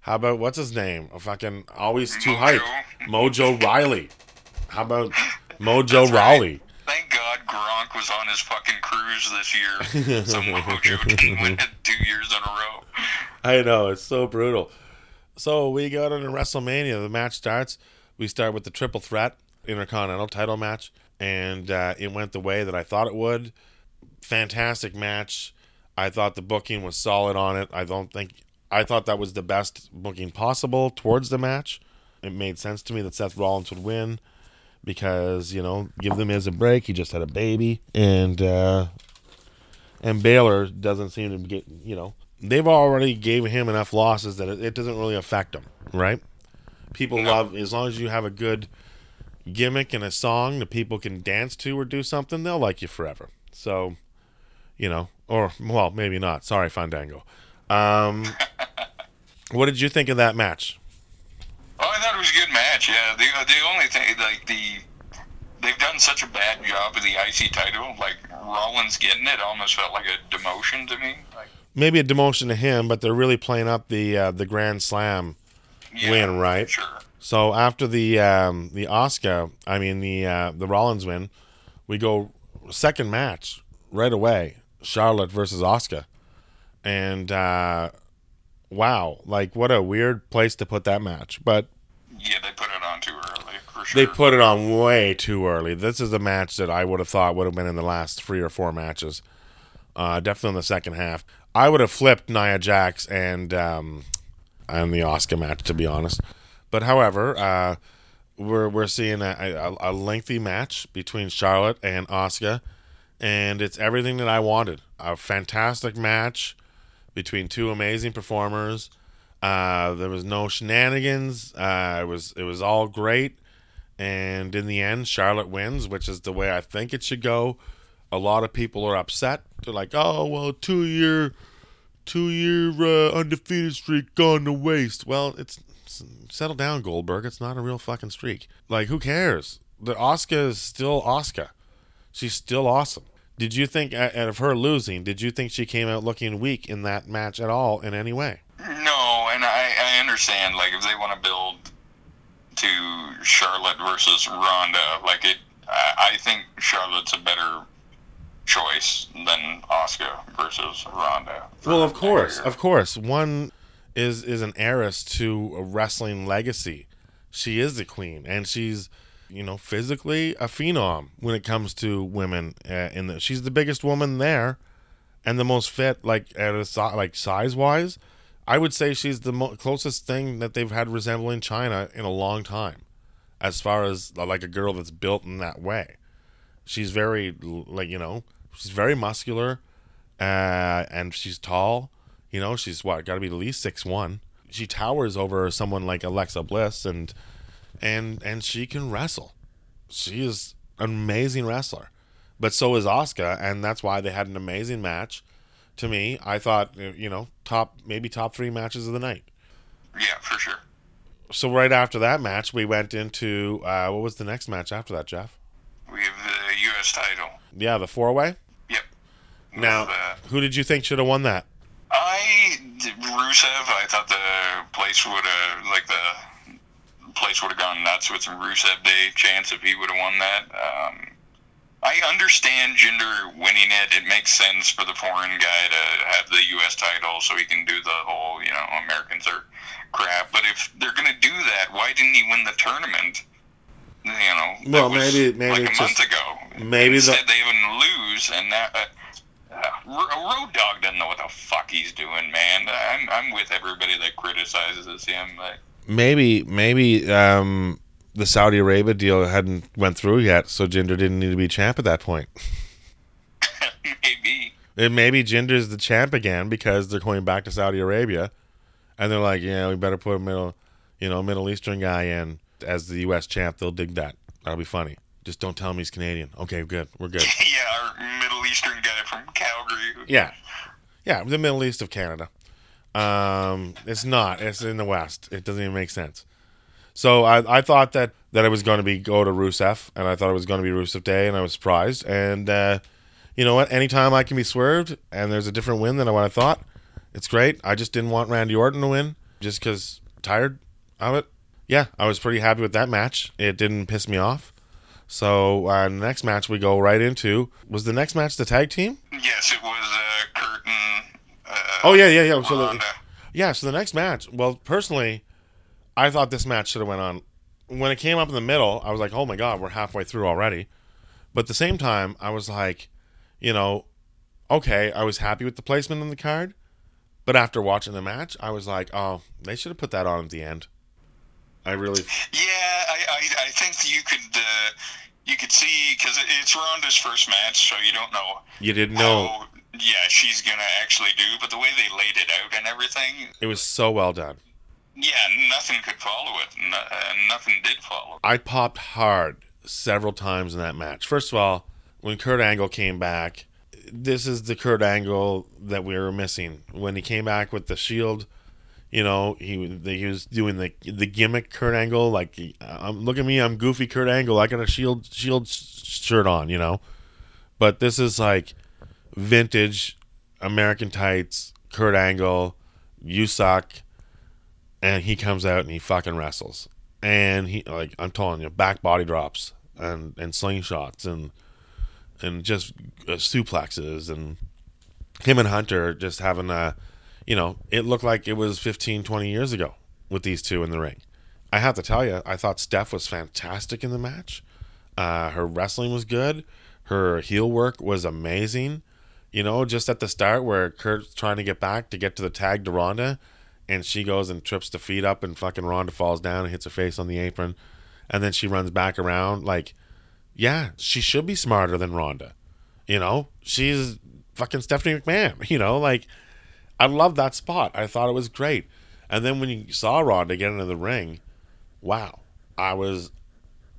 Speaker 1: How about what's his name? A fucking always too hype. Mojo Rawley. How about Mojo
Speaker 2: Rawley? right. Thank God Gronk was on his fucking cruise this year. so Mojo didn't win it two years in a row.
Speaker 1: I know it's so brutal. So we go to WrestleMania. The match starts. We start with the triple threat intercontinental title match, and uh, it went the way that I thought it would. Fantastic match. I thought the booking was solid on it. I don't think I thought that was the best booking possible towards the match. It made sense to me that Seth Rollins would win because you know give them Miz a break. He just had a baby, and uh, and Balor doesn't seem to get you know they've already gave him enough losses that it, it doesn't really affect him, right? People love as long as you have a good gimmick and a song that people can dance to or do something, they'll like you forever. So, you know, or well, maybe not. Sorry, Fandango. Um, what did you think of that match?
Speaker 2: It was a good match. Yeah, the the only thing like the they've they've done such a bad job of the IC title. Like Rollins getting it almost felt like a demotion to me. Like,
Speaker 1: Maybe a demotion to him, but they're really playing up the uh, the Grand Slam
Speaker 2: yeah,
Speaker 1: win, right?
Speaker 2: Sure.
Speaker 1: So after the um, the Asuka, I mean the uh, the Rollins win, we go second match right away. Charlotte versus Asuka, and uh, wow, like what a weird place to put that match. But
Speaker 2: Yeah, they put it on too early for sure.
Speaker 1: they put it on way too early. This is a match that I would have thought would have been in the last three or four matches. Uh, definitely in the second half. I would have flipped Nia Jax and um, and the Asuka match to be honest. But however, uh, we're we're seeing a, a, a lengthy match between Charlotte and Asuka, and it's everything that I wanted. A fantastic match between two amazing performers. Uh, there was no shenanigans. Uh, it was it was all great, and in the end, Charlotte wins, which is the way I think it should go. A lot of people are upset. They're like, "Oh, well, two year, two year uh, undefeated streak gone to waste." Well, it's settle down, Goldberg. It's not a real fucking streak. Like, who cares? The Asuka is still Asuka. She's still awesome. Did you think, out of her losing, did you think she came out looking weak in that match at all in any way?
Speaker 2: No, and I, I understand. Like if they want to build to Charlotte versus Ronda, like it, I, I think Charlotte's a better choice than Asuka versus Ronda.
Speaker 1: Well, of course, of course. One is is an heiress to a wrestling legacy. She is the queen, and she's, you know, physically a phenom when it comes to women. Uh, in the, she's the biggest woman there, and the most fit. Like at a like size wise, I would say she's the mo- closest thing that they've had resembling Chyna in a long time, as far as like a girl that's built in that way. She's very like you know, she's very muscular, uh, and she's tall. You know, she's what got to be at least six one. She towers over someone like Alexa Bliss, and and and she can wrestle. She is an amazing wrestler, but so is Asuka, and that's why they had an amazing match. To me, I thought uh, you know top maybe top three matches of the night.
Speaker 2: yeah, for sure.
Speaker 1: So right after that match, we went into uh, what was the next match after that, Jeff?
Speaker 2: We have the U.S. title.
Speaker 1: Yeah, the four way.
Speaker 2: Yep.
Speaker 1: Now,
Speaker 2: uh,
Speaker 1: who did you think should have won that?
Speaker 2: I Rusev. I thought the place would have like the place would have gone nuts with some Rusev Day chance if he would have won that. Um, I understand Jinder winning it. It makes sense for the foreign guy to have the U.S. title so he can do the whole, you know, Americans are crap. But if they're going to do that, why didn't he win the tournament? You know,
Speaker 1: Well, maybe- maybe
Speaker 2: like a
Speaker 1: it's
Speaker 2: month
Speaker 1: just-
Speaker 2: ago.
Speaker 1: maybe the-
Speaker 2: they even lose, and that. Uh, uh, Road Dog doesn't know what the fuck he's doing, man. I'm, I'm with everybody that criticizes him. Like,
Speaker 1: Maybe maybe um, the Saudi Arabia deal hadn't went through yet, so Jinder didn't need to be champ at that point.
Speaker 2: maybe.
Speaker 1: And maybe Jinder's the champ again because they're going back to Saudi Arabia, and they're like, yeah, we better put a middle, you know, Middle Eastern guy in as the U.S. champ. They'll dig that. That'll be funny. Just don't tell him he's Canadian. Okay, good. We're good.
Speaker 2: yeah, our Middle Eastern guy from Calgary.
Speaker 1: Yeah, yeah, the Middle East of Canada. Um, it's not. It's in the West. It doesn't even make sense. So I, I thought that that it was going to be go to Rusev, and I thought it was going to be Rusev Day, and I was surprised. And uh, you know what? Anytime I can be swerved, and there's a different win than what I thought, it's great. I just didn't want Randy Orton to win, just because tired of it. Yeah, I was pretty happy with that match. It didn't piss me off. So uh, next match we go right into was the next match the tag team.
Speaker 2: Yes, it was uh, Kurt and. Uh,
Speaker 1: Oh yeah, yeah, yeah. So the, yeah, so the next match. Well, personally, I thought this match should have went on. When it came up in the middle, I was like, "Oh my god, we're halfway through already." But at the same time, I was like, you know, okay, I was happy with the placement on the card, but after watching the match, I was like, "Oh, they should have put that on at the end." I really,
Speaker 2: Yeah, I, I, I think you could uh, you could see because it's Ronda's first match, so you don't know
Speaker 1: you didn't know
Speaker 2: how yeah she's gonna actually do. But the way they laid it out and everything,
Speaker 1: it was so well done.
Speaker 2: Yeah, nothing could follow it. No, uh, nothing did follow.
Speaker 1: I popped hard several times in that match. First of all, when Kurt Angle came back, this is the Kurt Angle that we were missing. When he came back with the Shield, You know, he he was doing the the gimmick Kurt Angle. Like, um, look at me, I'm goofy Kurt Angle. I got a shield shield shirt on. You know, but this is like vintage American tights. Kurt Angle, you suck, and he comes out and he fucking wrestles. And he like I'm telling you, back body drops and and slingshots and and just uh, suplexes and him and Hunter just having a you know, it looked like it was 15, 20 years ago with these two in the ring. I have to tell you, I thought Steph was fantastic in the match. Uh, her wrestling was good. Her heel work was amazing. You know, just at the start where Kurt's trying to get back to get to the tag to Ronda, and she goes and trips the feet up, and fucking Ronda falls down and hits her face on the apron, and then she runs back around. Like, yeah, she should be smarter than Ronda. You know, she's fucking Stephanie McMahon. You know, like I love that spot. I thought it was great. And then when you saw Ronda get into the ring, wow, I was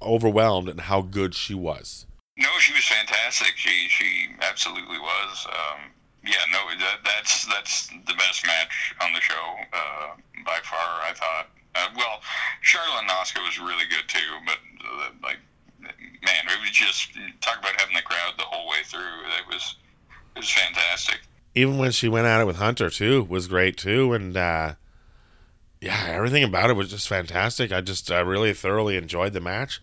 Speaker 1: overwhelmed at how good she was.
Speaker 2: No, she was fantastic. She she absolutely was. Um, yeah, no, that, that's that's the best match on the show uh, by far. I thought. Uh, well, Charlotte and Asuka was really good too, but uh, like, man, it was just talk about having the crowd the whole way through. It was it was fantastic
Speaker 1: even when she went at it with Hunter too was great too, and uh, yeah, everything about it was just fantastic. I just I really thoroughly enjoyed the match,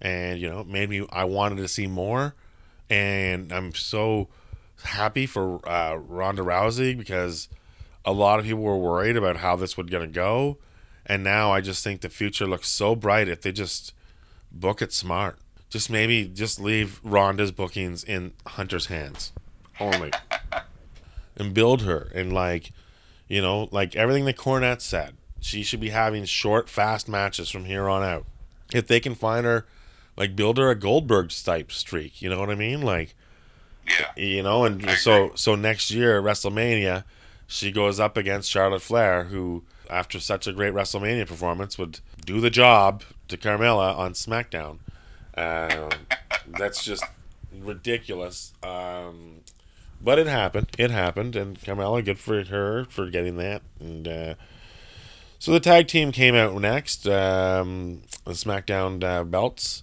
Speaker 1: and you know, made me I wanted to see more, and I'm so happy for uh, Ronda Rousey because a lot of people were worried about how this was gonna go, and now I just think the future looks so bright if they just book it smart. Just maybe just leave Ronda's bookings in Hunter's hands only. And build her. And like you know like everything that Cornette said she should be having short fast matches from here on out. If they can find her like build her a Goldberg type streak you know what I mean? Like
Speaker 2: yeah.
Speaker 1: You know and so so next year WrestleMania she goes up against Charlotte Flair who after such a great WrestleMania performance would do the job to Carmella on SmackDown. Uh, that's just ridiculous. Um, but it happened. It happened, and Carmella, good for her for getting that. And uh, so the tag team came out next, um, the SmackDown uh, belts,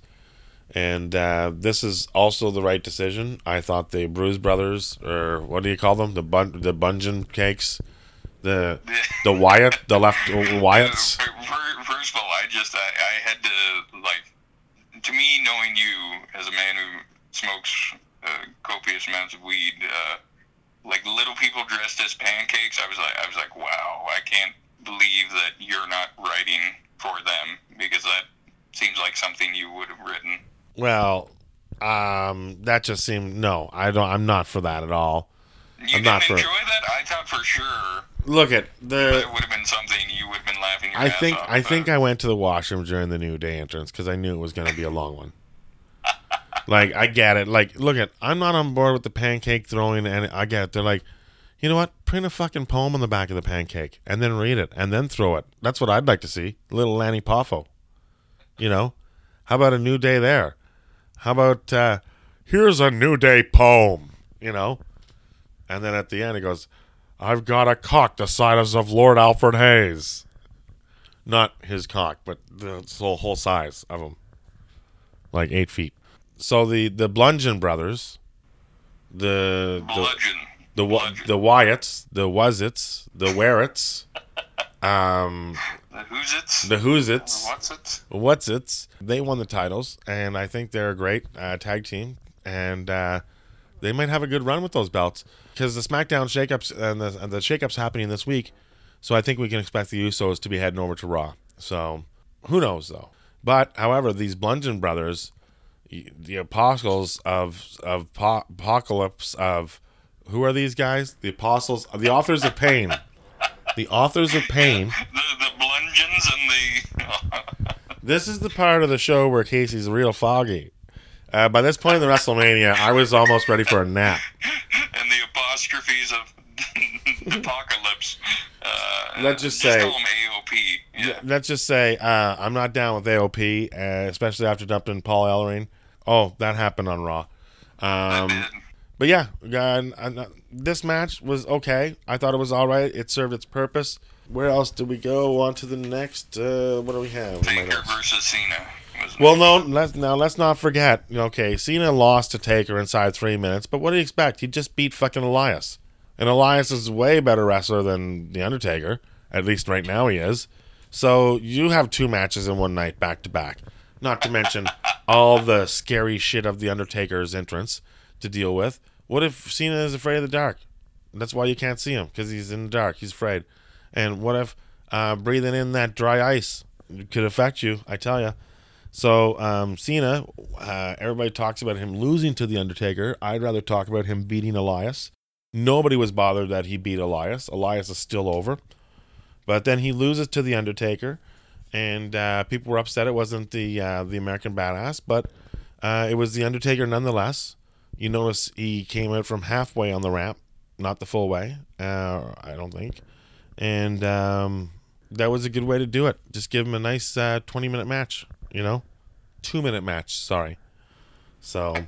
Speaker 1: and uh, this is also the right decision. I thought the Bruise Brothers, or what do you call them, the bun- the Bungeon cakes, the the Wyatt, the left Wyatts.
Speaker 2: First of all, I just I, I had to like, to me, knowing you as a man who smokes uh, copious amounts of weed. Uh, like little people dressed as pancakes. I was like, I was like, wow, I can't believe that you're not writing for them because that seems like something you would have written.
Speaker 1: Well, um, that just seemed no. I don't. I'm not for that at all.
Speaker 2: You I'm not for, enjoy that. I thought for sure.
Speaker 1: Look at the.
Speaker 2: It would have been something you would have been laughing.
Speaker 1: I think. I
Speaker 2: about.
Speaker 1: think I went to the washroom during the New Day entrance because I knew it was going to be a long one like I get it. Like, look at I'm not on board with the pancake throwing, and I get it. They're like, you know what? Print a fucking poem on the back of the pancake and then read it and then throw it. That's what I'd like to see. Little Lanny Poffo. You know, how about a new day there? How about uh, here's a new day poem? You know, and then at the end he goes, I've got a cock the size of Lord Alfred Hayes. Not his cock, but the whole, size of him, like eight feet so the the Bludgeon brothers, the
Speaker 2: Bludgeon.
Speaker 1: the the, the Wyatts, the Wasits, the Wearits, um,
Speaker 2: the Who's
Speaker 1: the Who's
Speaker 2: What's it,
Speaker 1: What's it? They won the titles, and I think they're a great uh, tag team, and uh, they might have a good run with those belts because the SmackDown shakeups and the and the shakeups happening this week. So I think we can expect the Usos to be heading over to Raw. So who knows though? But however, these Bludgeon brothers the apostles of of apocalypse of who are these guys? The apostles, the authors of pain, the authors of pain.
Speaker 2: The, the bludgeons and the.
Speaker 1: this is the part of the show where Casey's real foggy. Uh, by this point in the WrestleMania, I was almost ready for a nap.
Speaker 2: And the apostrophes of apocalypse. Uh,
Speaker 1: let's just, just say.
Speaker 2: Yeah.
Speaker 1: Let's just say uh, I'm not down with AOP, uh, especially after dumping Paul Ellering. Oh, that happened on Raw. Um, but yeah, uh, this match was okay. I thought it was all right. It served its purpose. Where else do we go? On to the next. Uh, what do we have?
Speaker 2: Taker versus Cena.
Speaker 1: Well, no, let's now let's not forget. Okay, Cena lost to Taker inside three minutes, but what do you expect? He just beat fucking Elias, and Elias is a way better wrestler than the Undertaker. At least right now he is. So you have two matches in one night back to back. Not to mention all the scary shit of the Undertaker's entrance to deal with. What if Cena is afraid of the dark? That's why you can't see him because he's in the dark. He's afraid. And what if uh, breathing in that dry ice could affect you? I tell you. So um, Cena, uh, everybody talks about him losing to the Undertaker. I'd rather talk about him beating Elias. Nobody was bothered that he beat Elias. Elias is still over, but then he loses to the Undertaker, and uh, people were upset it wasn't the uh, the American Badass, but uh, it was the Undertaker nonetheless. You notice he came out from halfway on the ramp, not the full way. Uh, I don't think, and um, that was a good way to do it. Just give him a nice uh, twenty minute match. You know, two minute match. Sorry. So, um,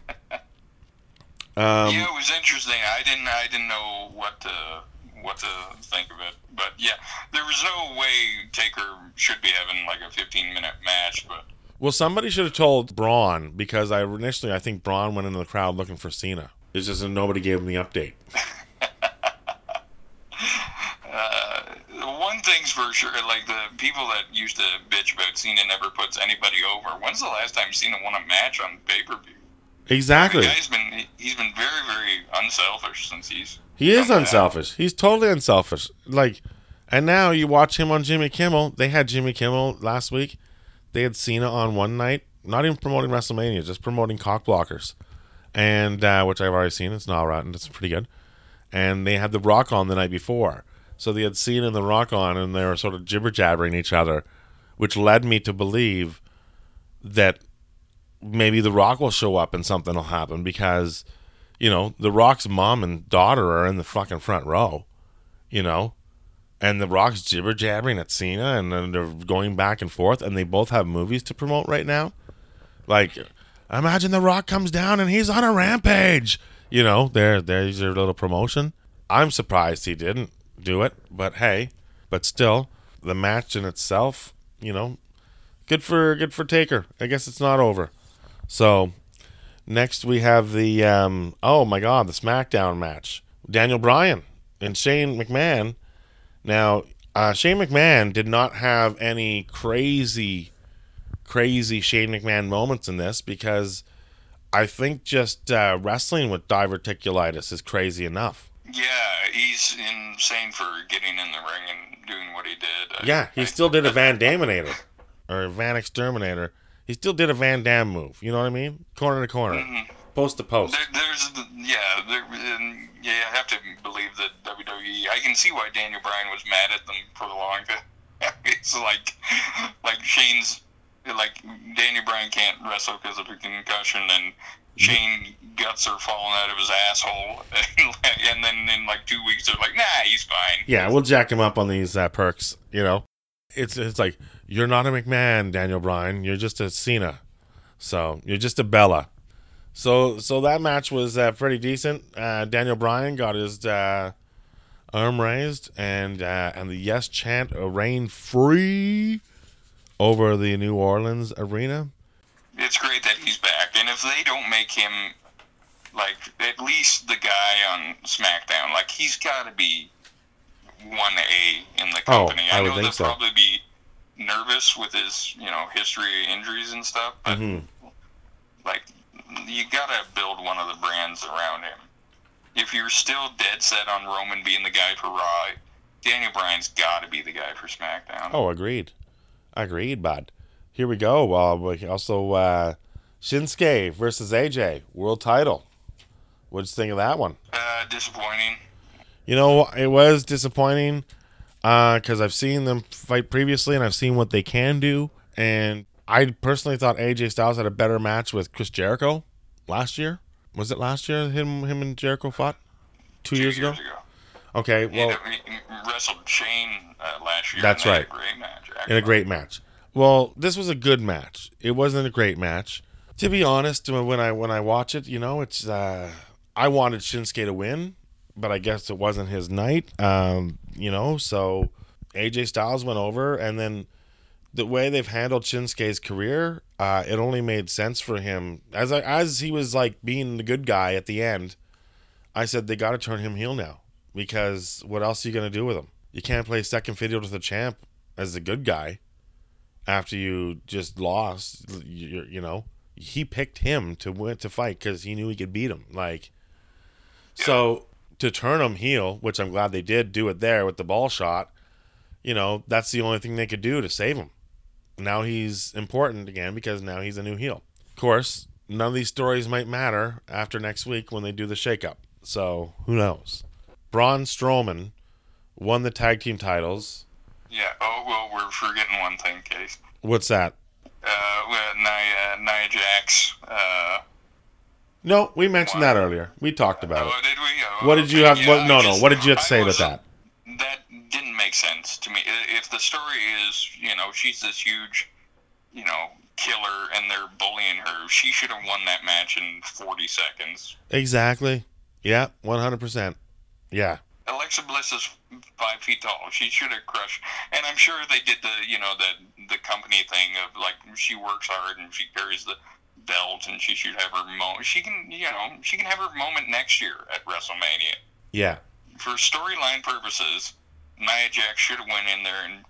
Speaker 2: yeah, it was interesting. I didn't I didn't know what to what to think of it, but yeah, there was no way Taker should be having like a 15 minute match, but
Speaker 1: well, somebody should have told Braun because I initially I think Braun went into the crowd looking for Cena. It's just that nobody gave him the update.
Speaker 2: for sure, like the people that used to bitch about Cena never puts anybody over. When's the last time Cena won a match on pay per view?
Speaker 1: Exactly.
Speaker 2: The guy's been he's been very very unselfish since he's
Speaker 1: He is unselfish. He's totally unselfish. Like, and now you watch him on Jimmy Kimmel. They had Jimmy Kimmel last week. They had Cena on one night, not even promoting WrestleMania, just promoting cock blockers, and uh, which I've already seen. It's not all rotten. It's pretty good. And they had The Rock on the night before, so they had Cena and The Rock on, and they were sort of jibber jabbering each other, which led me to believe that maybe The Rock will show up and something will happen because you know, The Rock's mom and daughter are in the fucking front row, you know, and The Rock's jibber jabbering at Cena, and then they're going back and forth, and they both have movies to promote right now. Like, imagine The Rock comes down and he's on a rampage. You know, there, there's your little promotion. I'm surprised he didn't do it, but hey, but still, the match in itself, you know, good for good for Taker. I guess it's not over. So Next, we have the um, oh my god, the SmackDown match: Daniel Bryan and Shane McMahon. Now, uh, Shane McMahon did not have any crazy, crazy Shane McMahon moments in this because I think just uh, wrestling with diverticulitis is crazy enough.
Speaker 2: Yeah, he's insane for getting in the ring and doing what he did.
Speaker 1: Yeah, he still did a Van Daminator or a Van Exterminator. He still did a Van Dam move. You know what I mean? Corner to corner,
Speaker 2: Mhm.
Speaker 1: post to post.
Speaker 2: There, there's yeah, there, and, yeah. I have to believe that WWE. I can see why Daniel Bryan was mad at them for the long time. It's like, like Shane's, like Daniel Bryan can't wrestle because of a concussion, and Shane guts are falling out of his asshole, and then in like two weeks they're like, nah, he's fine.
Speaker 1: Yeah, we'll jack him up on these uh, perks. You know, it's it's like you're not a McMahon, Daniel Bryan. You're just a Cena. So you're just a Bella. So so that match was uh, pretty decent. Uh, Daniel Bryan got his uh, arm raised, and uh, and the yes chant reigned free over the New Orleans arena.
Speaker 2: It's great that he's back. And if they don't make him like at least the guy on SmackDown, like he's got to be one A in the
Speaker 1: Oh,
Speaker 2: company.
Speaker 1: I would
Speaker 2: know
Speaker 1: think
Speaker 2: they'll
Speaker 1: so.
Speaker 2: probably be nervous with his you know history of injuries and stuff, but
Speaker 1: hmm
Speaker 2: like you got to build one of the brands around him. If you're still dead set on Roman being the guy for Raw, Daniel Bryan's got to be the guy for SmackDown.
Speaker 1: Oh, agreed. Agreed, bud. Here we go. Well, we also uh, Shinsuke versus AJ world title. What'd you think of that one?
Speaker 2: Uh, disappointing.
Speaker 1: You know, it was disappointing because I've seen them fight previously and I've seen what they can do. And I personally thought AJ Styles had a better match with Chris Jericho last year. Was it last year him him and Jericho fought? Two, years, ago? Okay,
Speaker 2: He,
Speaker 1: well,
Speaker 2: he wrestled Shane uh, last year.
Speaker 1: That's right.
Speaker 2: Match.
Speaker 1: in a great match. Well, this was a good match. It wasn't a great match. To be honest, when I when I watch it, you know, it's uh, I wanted Shinsuke to win, but I guess it wasn't his night. Um, you know, so AJ Styles went over, and then the way they've handled Shinsuke's career, uh, it only made sense for him as I, as he was like being the good guy at the end. I said they got to turn him heel now because what else are you gonna do with him? You can't play second fiddle to the champ as the good guy after you just lost. You, you know, he picked him to win to fight because he knew he could beat him. Like, so to turn him heel, which I'm glad they did do it there with the ball shot. You know, that's the only thing they could do to save him. Now he's important again because now he's a new heel. Of course, none of these stories might matter after next week when they do the shakeup. So who knows? Braun Strowman won the tag team titles.
Speaker 2: Yeah. Oh well, we're forgetting one thing, Case.
Speaker 1: What's that?
Speaker 2: Uh, Nia, Nia Jax. Uh,
Speaker 1: No, we mentioned that earlier. We talked about
Speaker 2: oh,
Speaker 1: it.
Speaker 2: did we? Oh,
Speaker 1: What did you have? What, no, no. What did you have to say about that?
Speaker 2: That didn't make sense to me. If the story is, you know, she's this huge, you know, killer, and they're bullying her, she should have won that match in 40 seconds.
Speaker 1: Exactly. Yeah, one hundred percent. Yeah.
Speaker 2: Alexa Bliss is five feet tall. She should have crushed. And I'm sure they did the, you know, the the company thing of like she works hard and she carries the belt and she should have her moment. She can, you know, she can have her moment next year at WrestleMania.
Speaker 1: Yeah.
Speaker 2: For storyline purposes, Nia Jax should have went in there and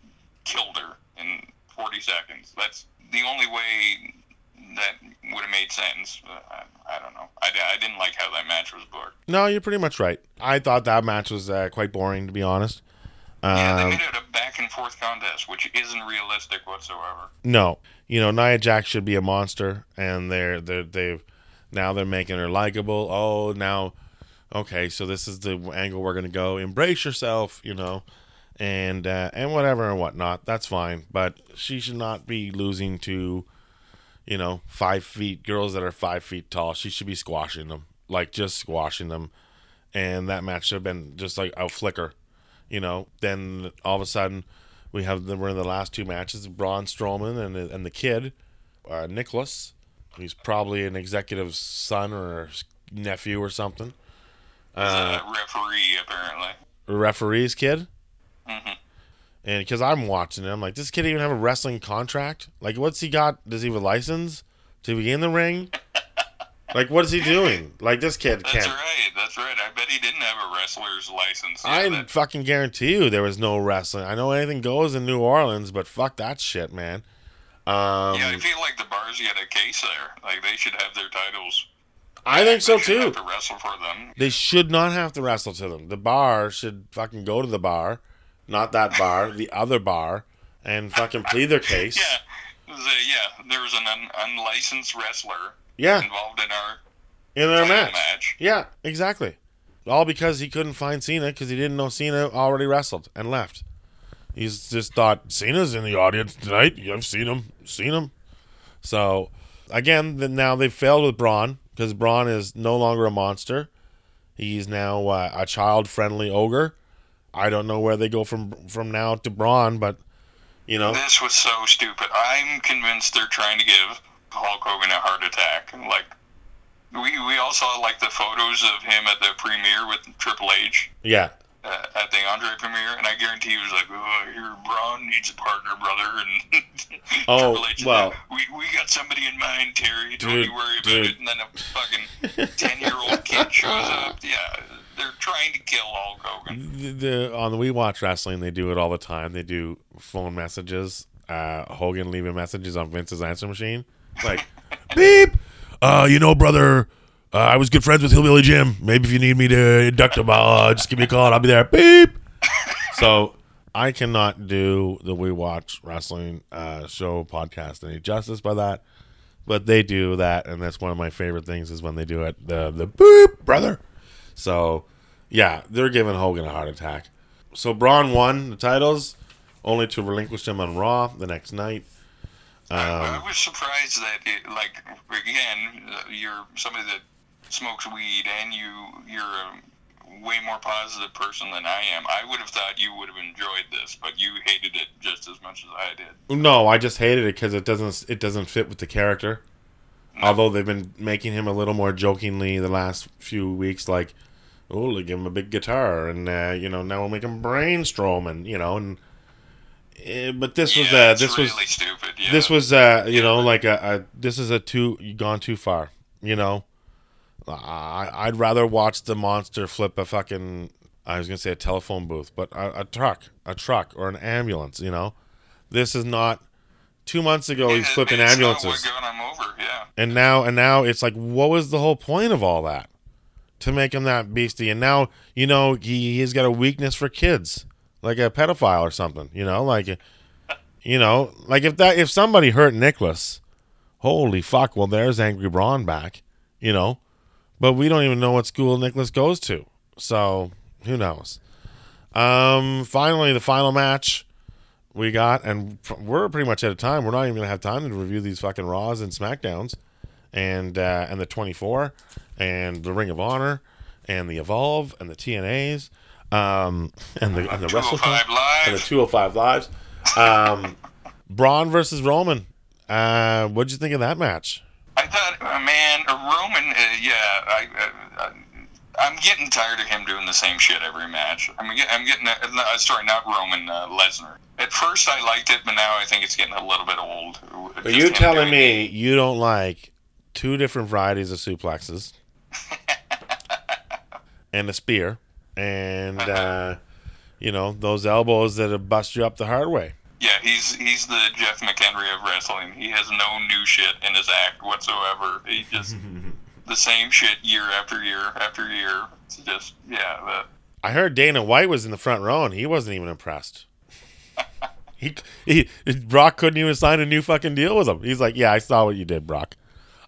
Speaker 2: killed her in 40 seconds. That's the only way that would have made sense. I, I don't know. I, I didn't like how that match was booked.
Speaker 1: No, you're pretty much right. I thought that match was uh, quite boring, to be honest.
Speaker 2: Yeah, they
Speaker 1: Um,
Speaker 2: made it a back and forth contest, which isn't realistic whatsoever.
Speaker 1: no, you know Nia Jax should be a monster, and they're they're they've now they're making her likable. Oh, now, okay, so this is the angle we're gonna go. Embrace yourself, you know, and uh, and whatever and whatnot. That's fine, but she should not be losing to, you know, five feet girls that are five feet tall. She should be squashing them, like just squashing them, and that match should have been just like a flicker, you know. Then all of a sudden we have the, we're in the last two matches Braun Strowman and the, and the kid uh, Nicholas he's probably an executive's son or nephew or something
Speaker 2: Uh, referee, apparently.
Speaker 1: referee's kid
Speaker 2: hmm
Speaker 1: and because I'm watching it I'm like does this kid even have a wrestling contract like what's he got does he have a license to be in the ring like what is he doing like this kid
Speaker 2: That's
Speaker 1: can't That's
Speaker 2: right. That's right. I bet he didn't have a wrestler's license. Yeah,
Speaker 1: I
Speaker 2: that-
Speaker 1: fucking guarantee you there was no wrestling I know anything goes in New Orleans but fuck that shit man um,
Speaker 2: yeah, I feel like the bars get a case there. Like they should have their titles.
Speaker 1: I think so too
Speaker 2: Have to wrestle for them.
Speaker 1: They should not have to wrestle to them. The bar should fucking go to the bar, not that bar, the other bar, and fucking plead their case.
Speaker 2: Yeah, the, yeah. There was an un- unlicensed wrestler
Speaker 1: Yeah,
Speaker 2: involved in our
Speaker 1: in
Speaker 2: title
Speaker 1: match.
Speaker 2: match.
Speaker 1: Yeah, exactly. All because he couldn't find Cena because he didn't know Cena already wrestled and left. He's just thought Cena's in the audience tonight. I've seen him, seen him. So again, then now they've failed with Braun because Braun is no longer a monster. He's now uh, a child-friendly ogre. I don't know where they go from from now to Braun, but you know,
Speaker 2: This was so stupid. I'm convinced they're trying to give Hulk Hogan a heart attack. Like we we all saw like the photos of him at the premiere with Triple H.
Speaker 1: yeah,
Speaker 2: uh, at the Andre premiere, and I guarantee he was like, "Oh, here, Braun needs a partner, brother." And
Speaker 1: Oh, well.
Speaker 2: like, we we got somebody in mind, Terry. Don't
Speaker 1: Dude,
Speaker 2: you worry about
Speaker 1: dude.
Speaker 2: it. And then a fucking ten year old kid shows up. Yeah, they're trying to kill Hulk Hogan.
Speaker 1: the, the, on the We Watch Wrestling, they do it all the time. They do phone messages. Uh, Hogan leaving messages on Vince's answer machine, like beep. Uh, you know, brother, uh, I was good friends with Hillbilly Jim. Maybe if you need me to induct him, uh, just give me a call. and I'll be there. Beep. so I cannot do the We Watch Wrestling uh, show podcast any justice by that, but they do that, and that's one of my favorite things is when they do it. The the beep, brother. So, yeah, they're giving Hogan a heart attack. So Braun won the titles, only to relinquish them on Raw the next night.
Speaker 2: I,
Speaker 1: Um,
Speaker 2: I was surprised that it, like again, you're somebody that smokes weed, and you you're a way more positive person than I am. I would have thought you would have enjoyed this, but you hated it just as much as I did.
Speaker 1: no, I just hated it because it doesn't it doesn't fit with the character. Although they've been making him a little more jokingly the last few weeks, like, oh, look, give him a big guitar, and uh, you know now we'll make him brainstorm, and you know, and Eh, but this was uh,
Speaker 2: it's
Speaker 1: this was
Speaker 2: stupid. Yeah.
Speaker 1: this was uh, you know like a, a this is a too gone too far. You know, I I'd rather watch the monster flip a fucking I was gonna say a telephone booth, but a, a truck, a truck or an ambulance. You know, this is not. Two months ago, he's flipping ambulances.
Speaker 2: what got him over. Yeah.
Speaker 1: and now and now it's like what was the whole point of all that to make him that beastie. And now you know he, he's got a weakness for kids like a pedophile or something you know like you know like if that if somebody hurt Nicholas holy fuck well there's angry braun back you know. But we don't even know what school Nicholas goes to. So who knows? Um finally the final match we got, and we're pretty much out of time. We're not even gonna have time to review these fucking Raws and Smackdowns, and uh, and the 24, and the Ring of Honor, and the Evolve, and the TNAs, um, and the and the Wrestle
Speaker 2: 205 Live.
Speaker 1: and the 205 lives. Um, Braun versus Roman. Uh, what'd you think of that match?
Speaker 2: I thought, uh, man, uh, Roman, uh, yeah, I, uh, I'm getting tired of him doing the same shit every match. I'm, get, I'm getting, uh, sorry, not Roman, uh, Lesnar. At first I liked it, but now I think it's getting a little bit old.
Speaker 1: Are
Speaker 2: Just
Speaker 1: you telling me you don't like two different varieties of suplexes and a spear and uh, you know those elbows that bust you up the hard way?
Speaker 2: Yeah, he's he's the Jeff McHenry of wrestling. He has no new shit in his act whatsoever. He just the same shit year after year after year. It's just yeah.
Speaker 1: I heard Dana White was in the front row and he wasn't even impressed. he, he Brock couldn't even sign a new fucking deal with him. He's like, "Yeah, I saw what you did, Brock.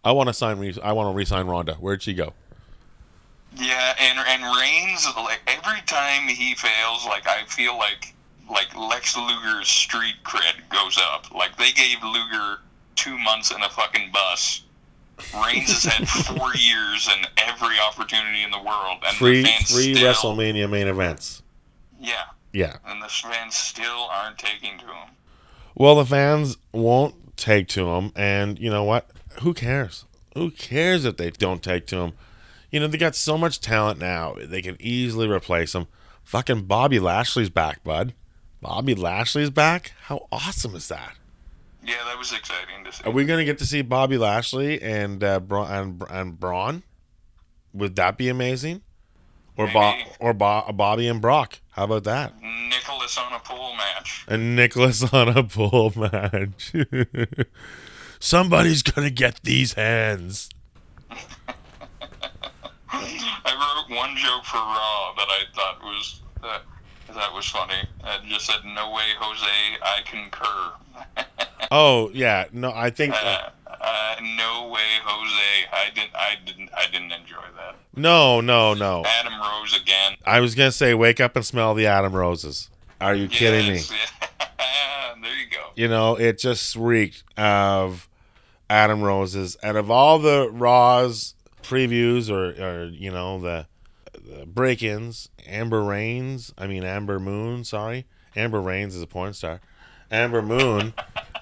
Speaker 1: I want to sign. Re- I want to re-sign Ronda. Where'd she go?"
Speaker 2: yeah, and and Reigns like every time he fails, like I feel like like Lex Luger's street cred goes up. Like they gave Luger two months in a fucking bus. Reigns has had four years and every opportunity in the world, and
Speaker 1: Three
Speaker 2: the fans
Speaker 1: three
Speaker 2: still,
Speaker 1: WrestleMania main events.
Speaker 2: Yeah,
Speaker 1: Yeah.
Speaker 2: and the fans still aren't taking to him.
Speaker 1: Well, the fans won't take to him, and you know what? Who cares? Who cares if they don't take to him? You know they got so much talent now; they can easily replace him. Fucking Bobby Lashley's back, bud. Bobby Lashley's back. How awesome is that?
Speaker 2: Yeah, that was exciting to see.
Speaker 1: Are we gonna get to see Bobby Lashley and uh, Bra- and, and Braun? Would that be amazing? Or Bo- or Bo- Bobby and Brock? How about that?
Speaker 2: Nicholas on a pool match.
Speaker 1: And Nicholas on a pool match. Somebody's gonna get these hands.
Speaker 2: I wrote one joke for Raw that I thought was that that was funny. I just said, "No way, Jose, I concur."
Speaker 1: Oh yeah, no, I think uh,
Speaker 2: uh, uh, no way, Jose. I didn't. I didn't. I didn't enjoy that.
Speaker 1: no, no, no.
Speaker 2: Adam Rose again.
Speaker 1: I was gonna say, wake up and smell the Adam roses. Are you kidding me?
Speaker 2: Yes, there you go.
Speaker 1: You know, it just reeked of Adam Roses. And of all the Raws previews or, or you know, the, the break ins, Amber Rains, I mean, Amber Moon, sorry. Amber Rains is a porn star. Amber Moon,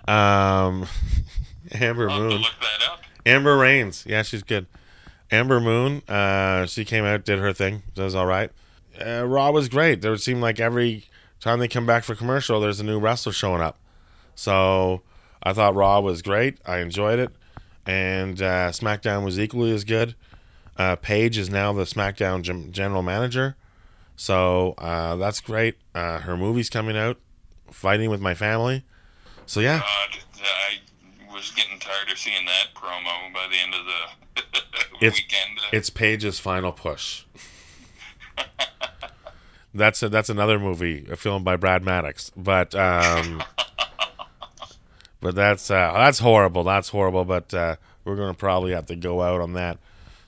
Speaker 1: um, Amber Moon.
Speaker 2: look that up.
Speaker 1: Amber Rains. Yeah, she's good. Amber Moon. Uh, she came out, did her thing. That was all right. Uh, Raw was great. There seemed like every time they come back for commercial, there's a new wrestler showing up. So I thought Raw was great. I enjoyed it, and uh, SmackDown was equally as good. Uh, Paige is now the SmackDown gen- general manager, so uh, that's great. Uh, her movie's coming out, Fighting with My Family. So yeah,
Speaker 2: God, I was getting tired of seeing that promo by the end of the
Speaker 1: It's-
Speaker 2: weekend.
Speaker 1: It's Paige's final push. that's a, that's another movie, a film by Brad Maddox. But um, but that's uh, that's horrible. That's horrible. But uh, we're gonna probably have to go out on that.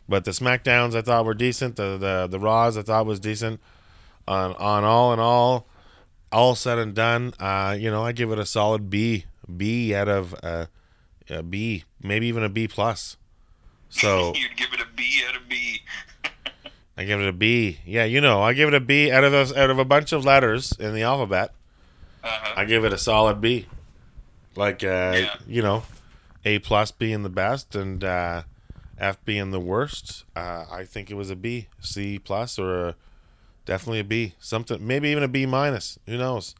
Speaker 1: But the Smackdowns I thought were decent. The the the Raws I thought was decent. On on all in all, all said and done, uh, you know I give it a solid B B out of uh, a B, maybe even a B plus. So.
Speaker 2: You'd give it a B out of B.
Speaker 1: I give it a B. Yeah, you know, I give it a B out of a, out of a bunch of letters in the alphabet.
Speaker 2: Uh-huh.
Speaker 1: I give it a solid B. Like uh,
Speaker 2: Yeah.
Speaker 1: you know, A plus being the best and uh, F being the worst. Uh, I think it was a B, C plus, or a, definitely a B. Something, maybe even a B minus. Who knows?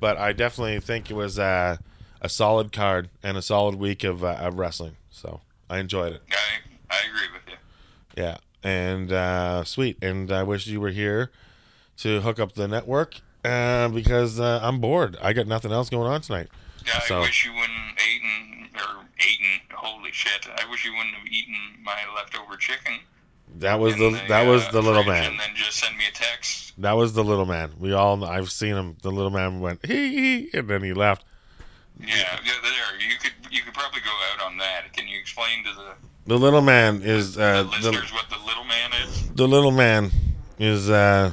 Speaker 1: but I definitely think it was uh, a solid card and a solid week of, uh, of wrestling. So I enjoyed it.
Speaker 2: I I agree with you.
Speaker 1: Yeah, and uh, sweet. And I wish you were here to hook up the network uh, because uh, I'm bored. I got nothing else going on tonight.
Speaker 2: Yeah,
Speaker 1: So-
Speaker 2: I wish you wouldn't eaten or eaten. Holy shit! I wish you wouldn't have eaten my leftover chicken.
Speaker 1: That was
Speaker 2: in
Speaker 1: the that was
Speaker 2: uh,
Speaker 1: the little man.
Speaker 2: And then just send me a text.
Speaker 1: That was the little man. We all I've seen him. The little man went hee hee, and then he left.
Speaker 2: Yeah, yeah, there. You could you could probably go out on that. Can you explain to the,
Speaker 1: The little man is
Speaker 2: the
Speaker 1: uh, the,
Speaker 2: listeners what the little man is?
Speaker 1: the little man is uh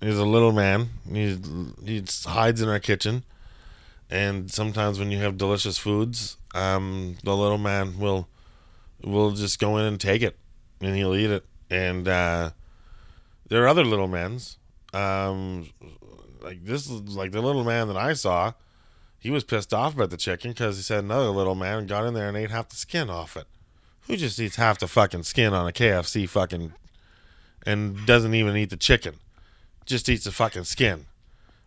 Speaker 1: is a little man. He he hides in our kitchen, and sometimes when you have delicious foods, um, the little man will will just go in and take it, and he'll eat it. And uh, there are other little men's, um, like this, like the little man that I saw. He was pissed off about the chicken because he said another little man got in there and ate half the skin off it. Who just eats half the fucking skin on a KFC fucking and doesn't even eat the chicken, just eats the fucking skin.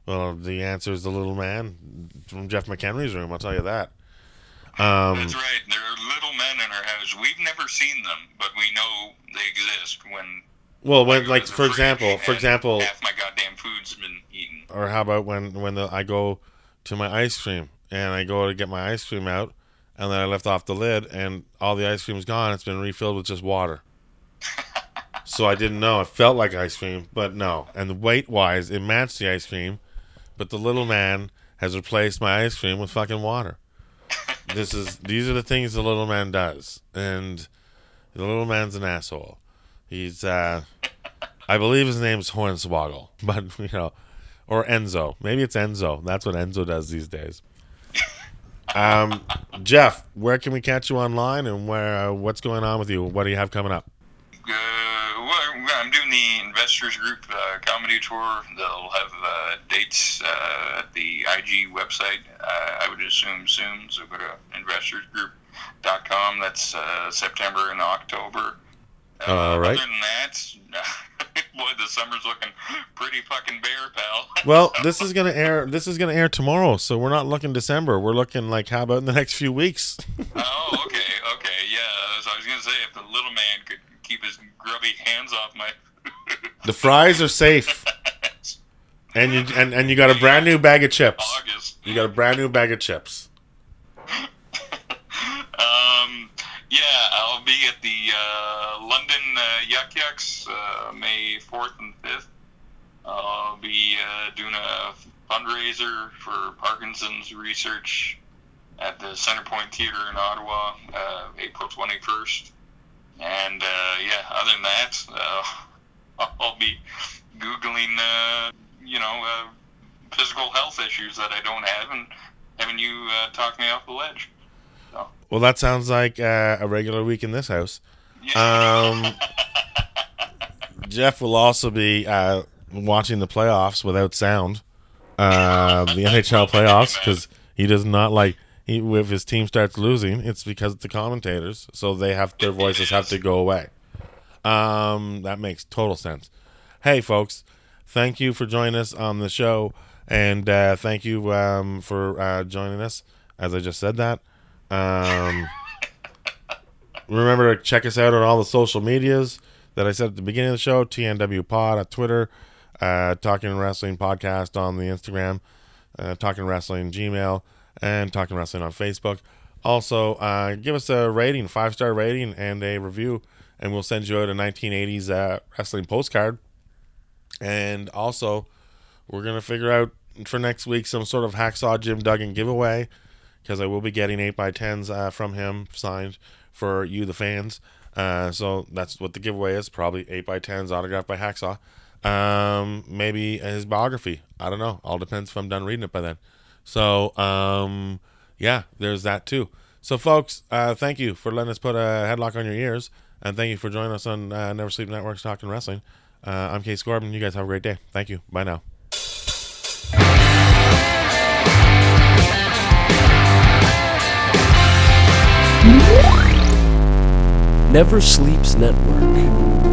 Speaker 1: Well, the answer is the little man from Jeff McHenry's room. I'll tell you that. Um,
Speaker 2: That's right. There are little men in our house. We've never seen them, but we know they exist. When
Speaker 1: well, when like for example, for example,
Speaker 2: half my goddamn food's been eaten.
Speaker 1: or how about when when the, I go to my ice cream and I go to get my ice cream out, and then I left off the lid and all the ice cream's gone. It's been refilled with just water. so I didn't know. It felt like ice cream, but no. And weight wise, it matched the ice cream, but the little man has replaced my ice cream with fucking water. This is these are the things the little man does, and the little man's an asshole. He's uh, I believe his name's Hornswoggle, but you know, or Enzo. Maybe it's Enzo. That's what Enzo does these days. Um, Jeff, where can we catch you online, and where uh, what's going on with you? What do you have coming up?
Speaker 2: Uh, I'm doing the Investors Group uh, comedy tour. They'll have uh, dates uh, at the IG website. Uh, I would assume soon. So go to investorsgroup.com. That's uh, September and October. Uh,
Speaker 1: All right.
Speaker 2: Other than that, boy, the summer's looking pretty fucking bare, pal.
Speaker 1: Well, this is gonna air. This is gonna air tomorrow, so we're not looking December. We're looking like how about in the next few weeks?
Speaker 2: oh, okay, okay, yeah. So I was gonna say if the little man could grubby hands off my.
Speaker 1: The fries are safe, and you and, and you got a brand new bag of chips.
Speaker 2: August.
Speaker 1: You got a brand new bag of chips.
Speaker 2: Um, yeah, I'll be at the uh, London uh, Yuk Yuks uh, May 4th and 5th. I'll be uh, doing a fundraiser for Parkinson's research at the Centrepointe Theater in Ottawa, uh, April 21st. And uh, yeah, other than that, uh, I'll be Googling, uh, you know, uh, physical health issues that I don't have and having you uh, talk me off the ledge.
Speaker 1: Well, that sounds like uh, a regular week in this house.
Speaker 2: Yeah.
Speaker 1: Um, Jeff will also be uh, watching the playoffs without sound, uh, the NHL playoffs, because he does not like. He, if his team starts losing, it's because of the commentators, so they have their voices have to go away. Um, that makes total sense. Hey, folks, thank you for joining us on the show, and uh, thank you um, for uh, joining us. As I just said that, um, remember to check us out on all the social medias that I said at the beginning of the show. TNW Pod at Twitter, uh, Talking Wrestling Podcast on the Instagram, uh, Talking Wrestling Gmail, and Talking Wrestling on Facebook. Also, uh, give us a rating, five star rating, and a review, and we'll send you out a 1980s uh, wrestling postcard. And also, we're gonna figure out for next week some sort of hacksaw Jim Duggan giveaway because I will be getting eight by tens uh, from him signed for you, the fans. Uh, so that's what the giveaway is. Probably eight by tens autographed by Hacksaw. Um, maybe his biography. I don't know. All depends if I'm done reading it by then. So um, yeah, there's that too. So folks, uh, thank you for letting us put a headlock on your ears, and thank you for joining us on uh, Never Sleep Network's Talking Wrestling. Uh, I'm Case Corbin. You guys have a great day. Thank you. Bye now.
Speaker 3: Never Sleeps Network.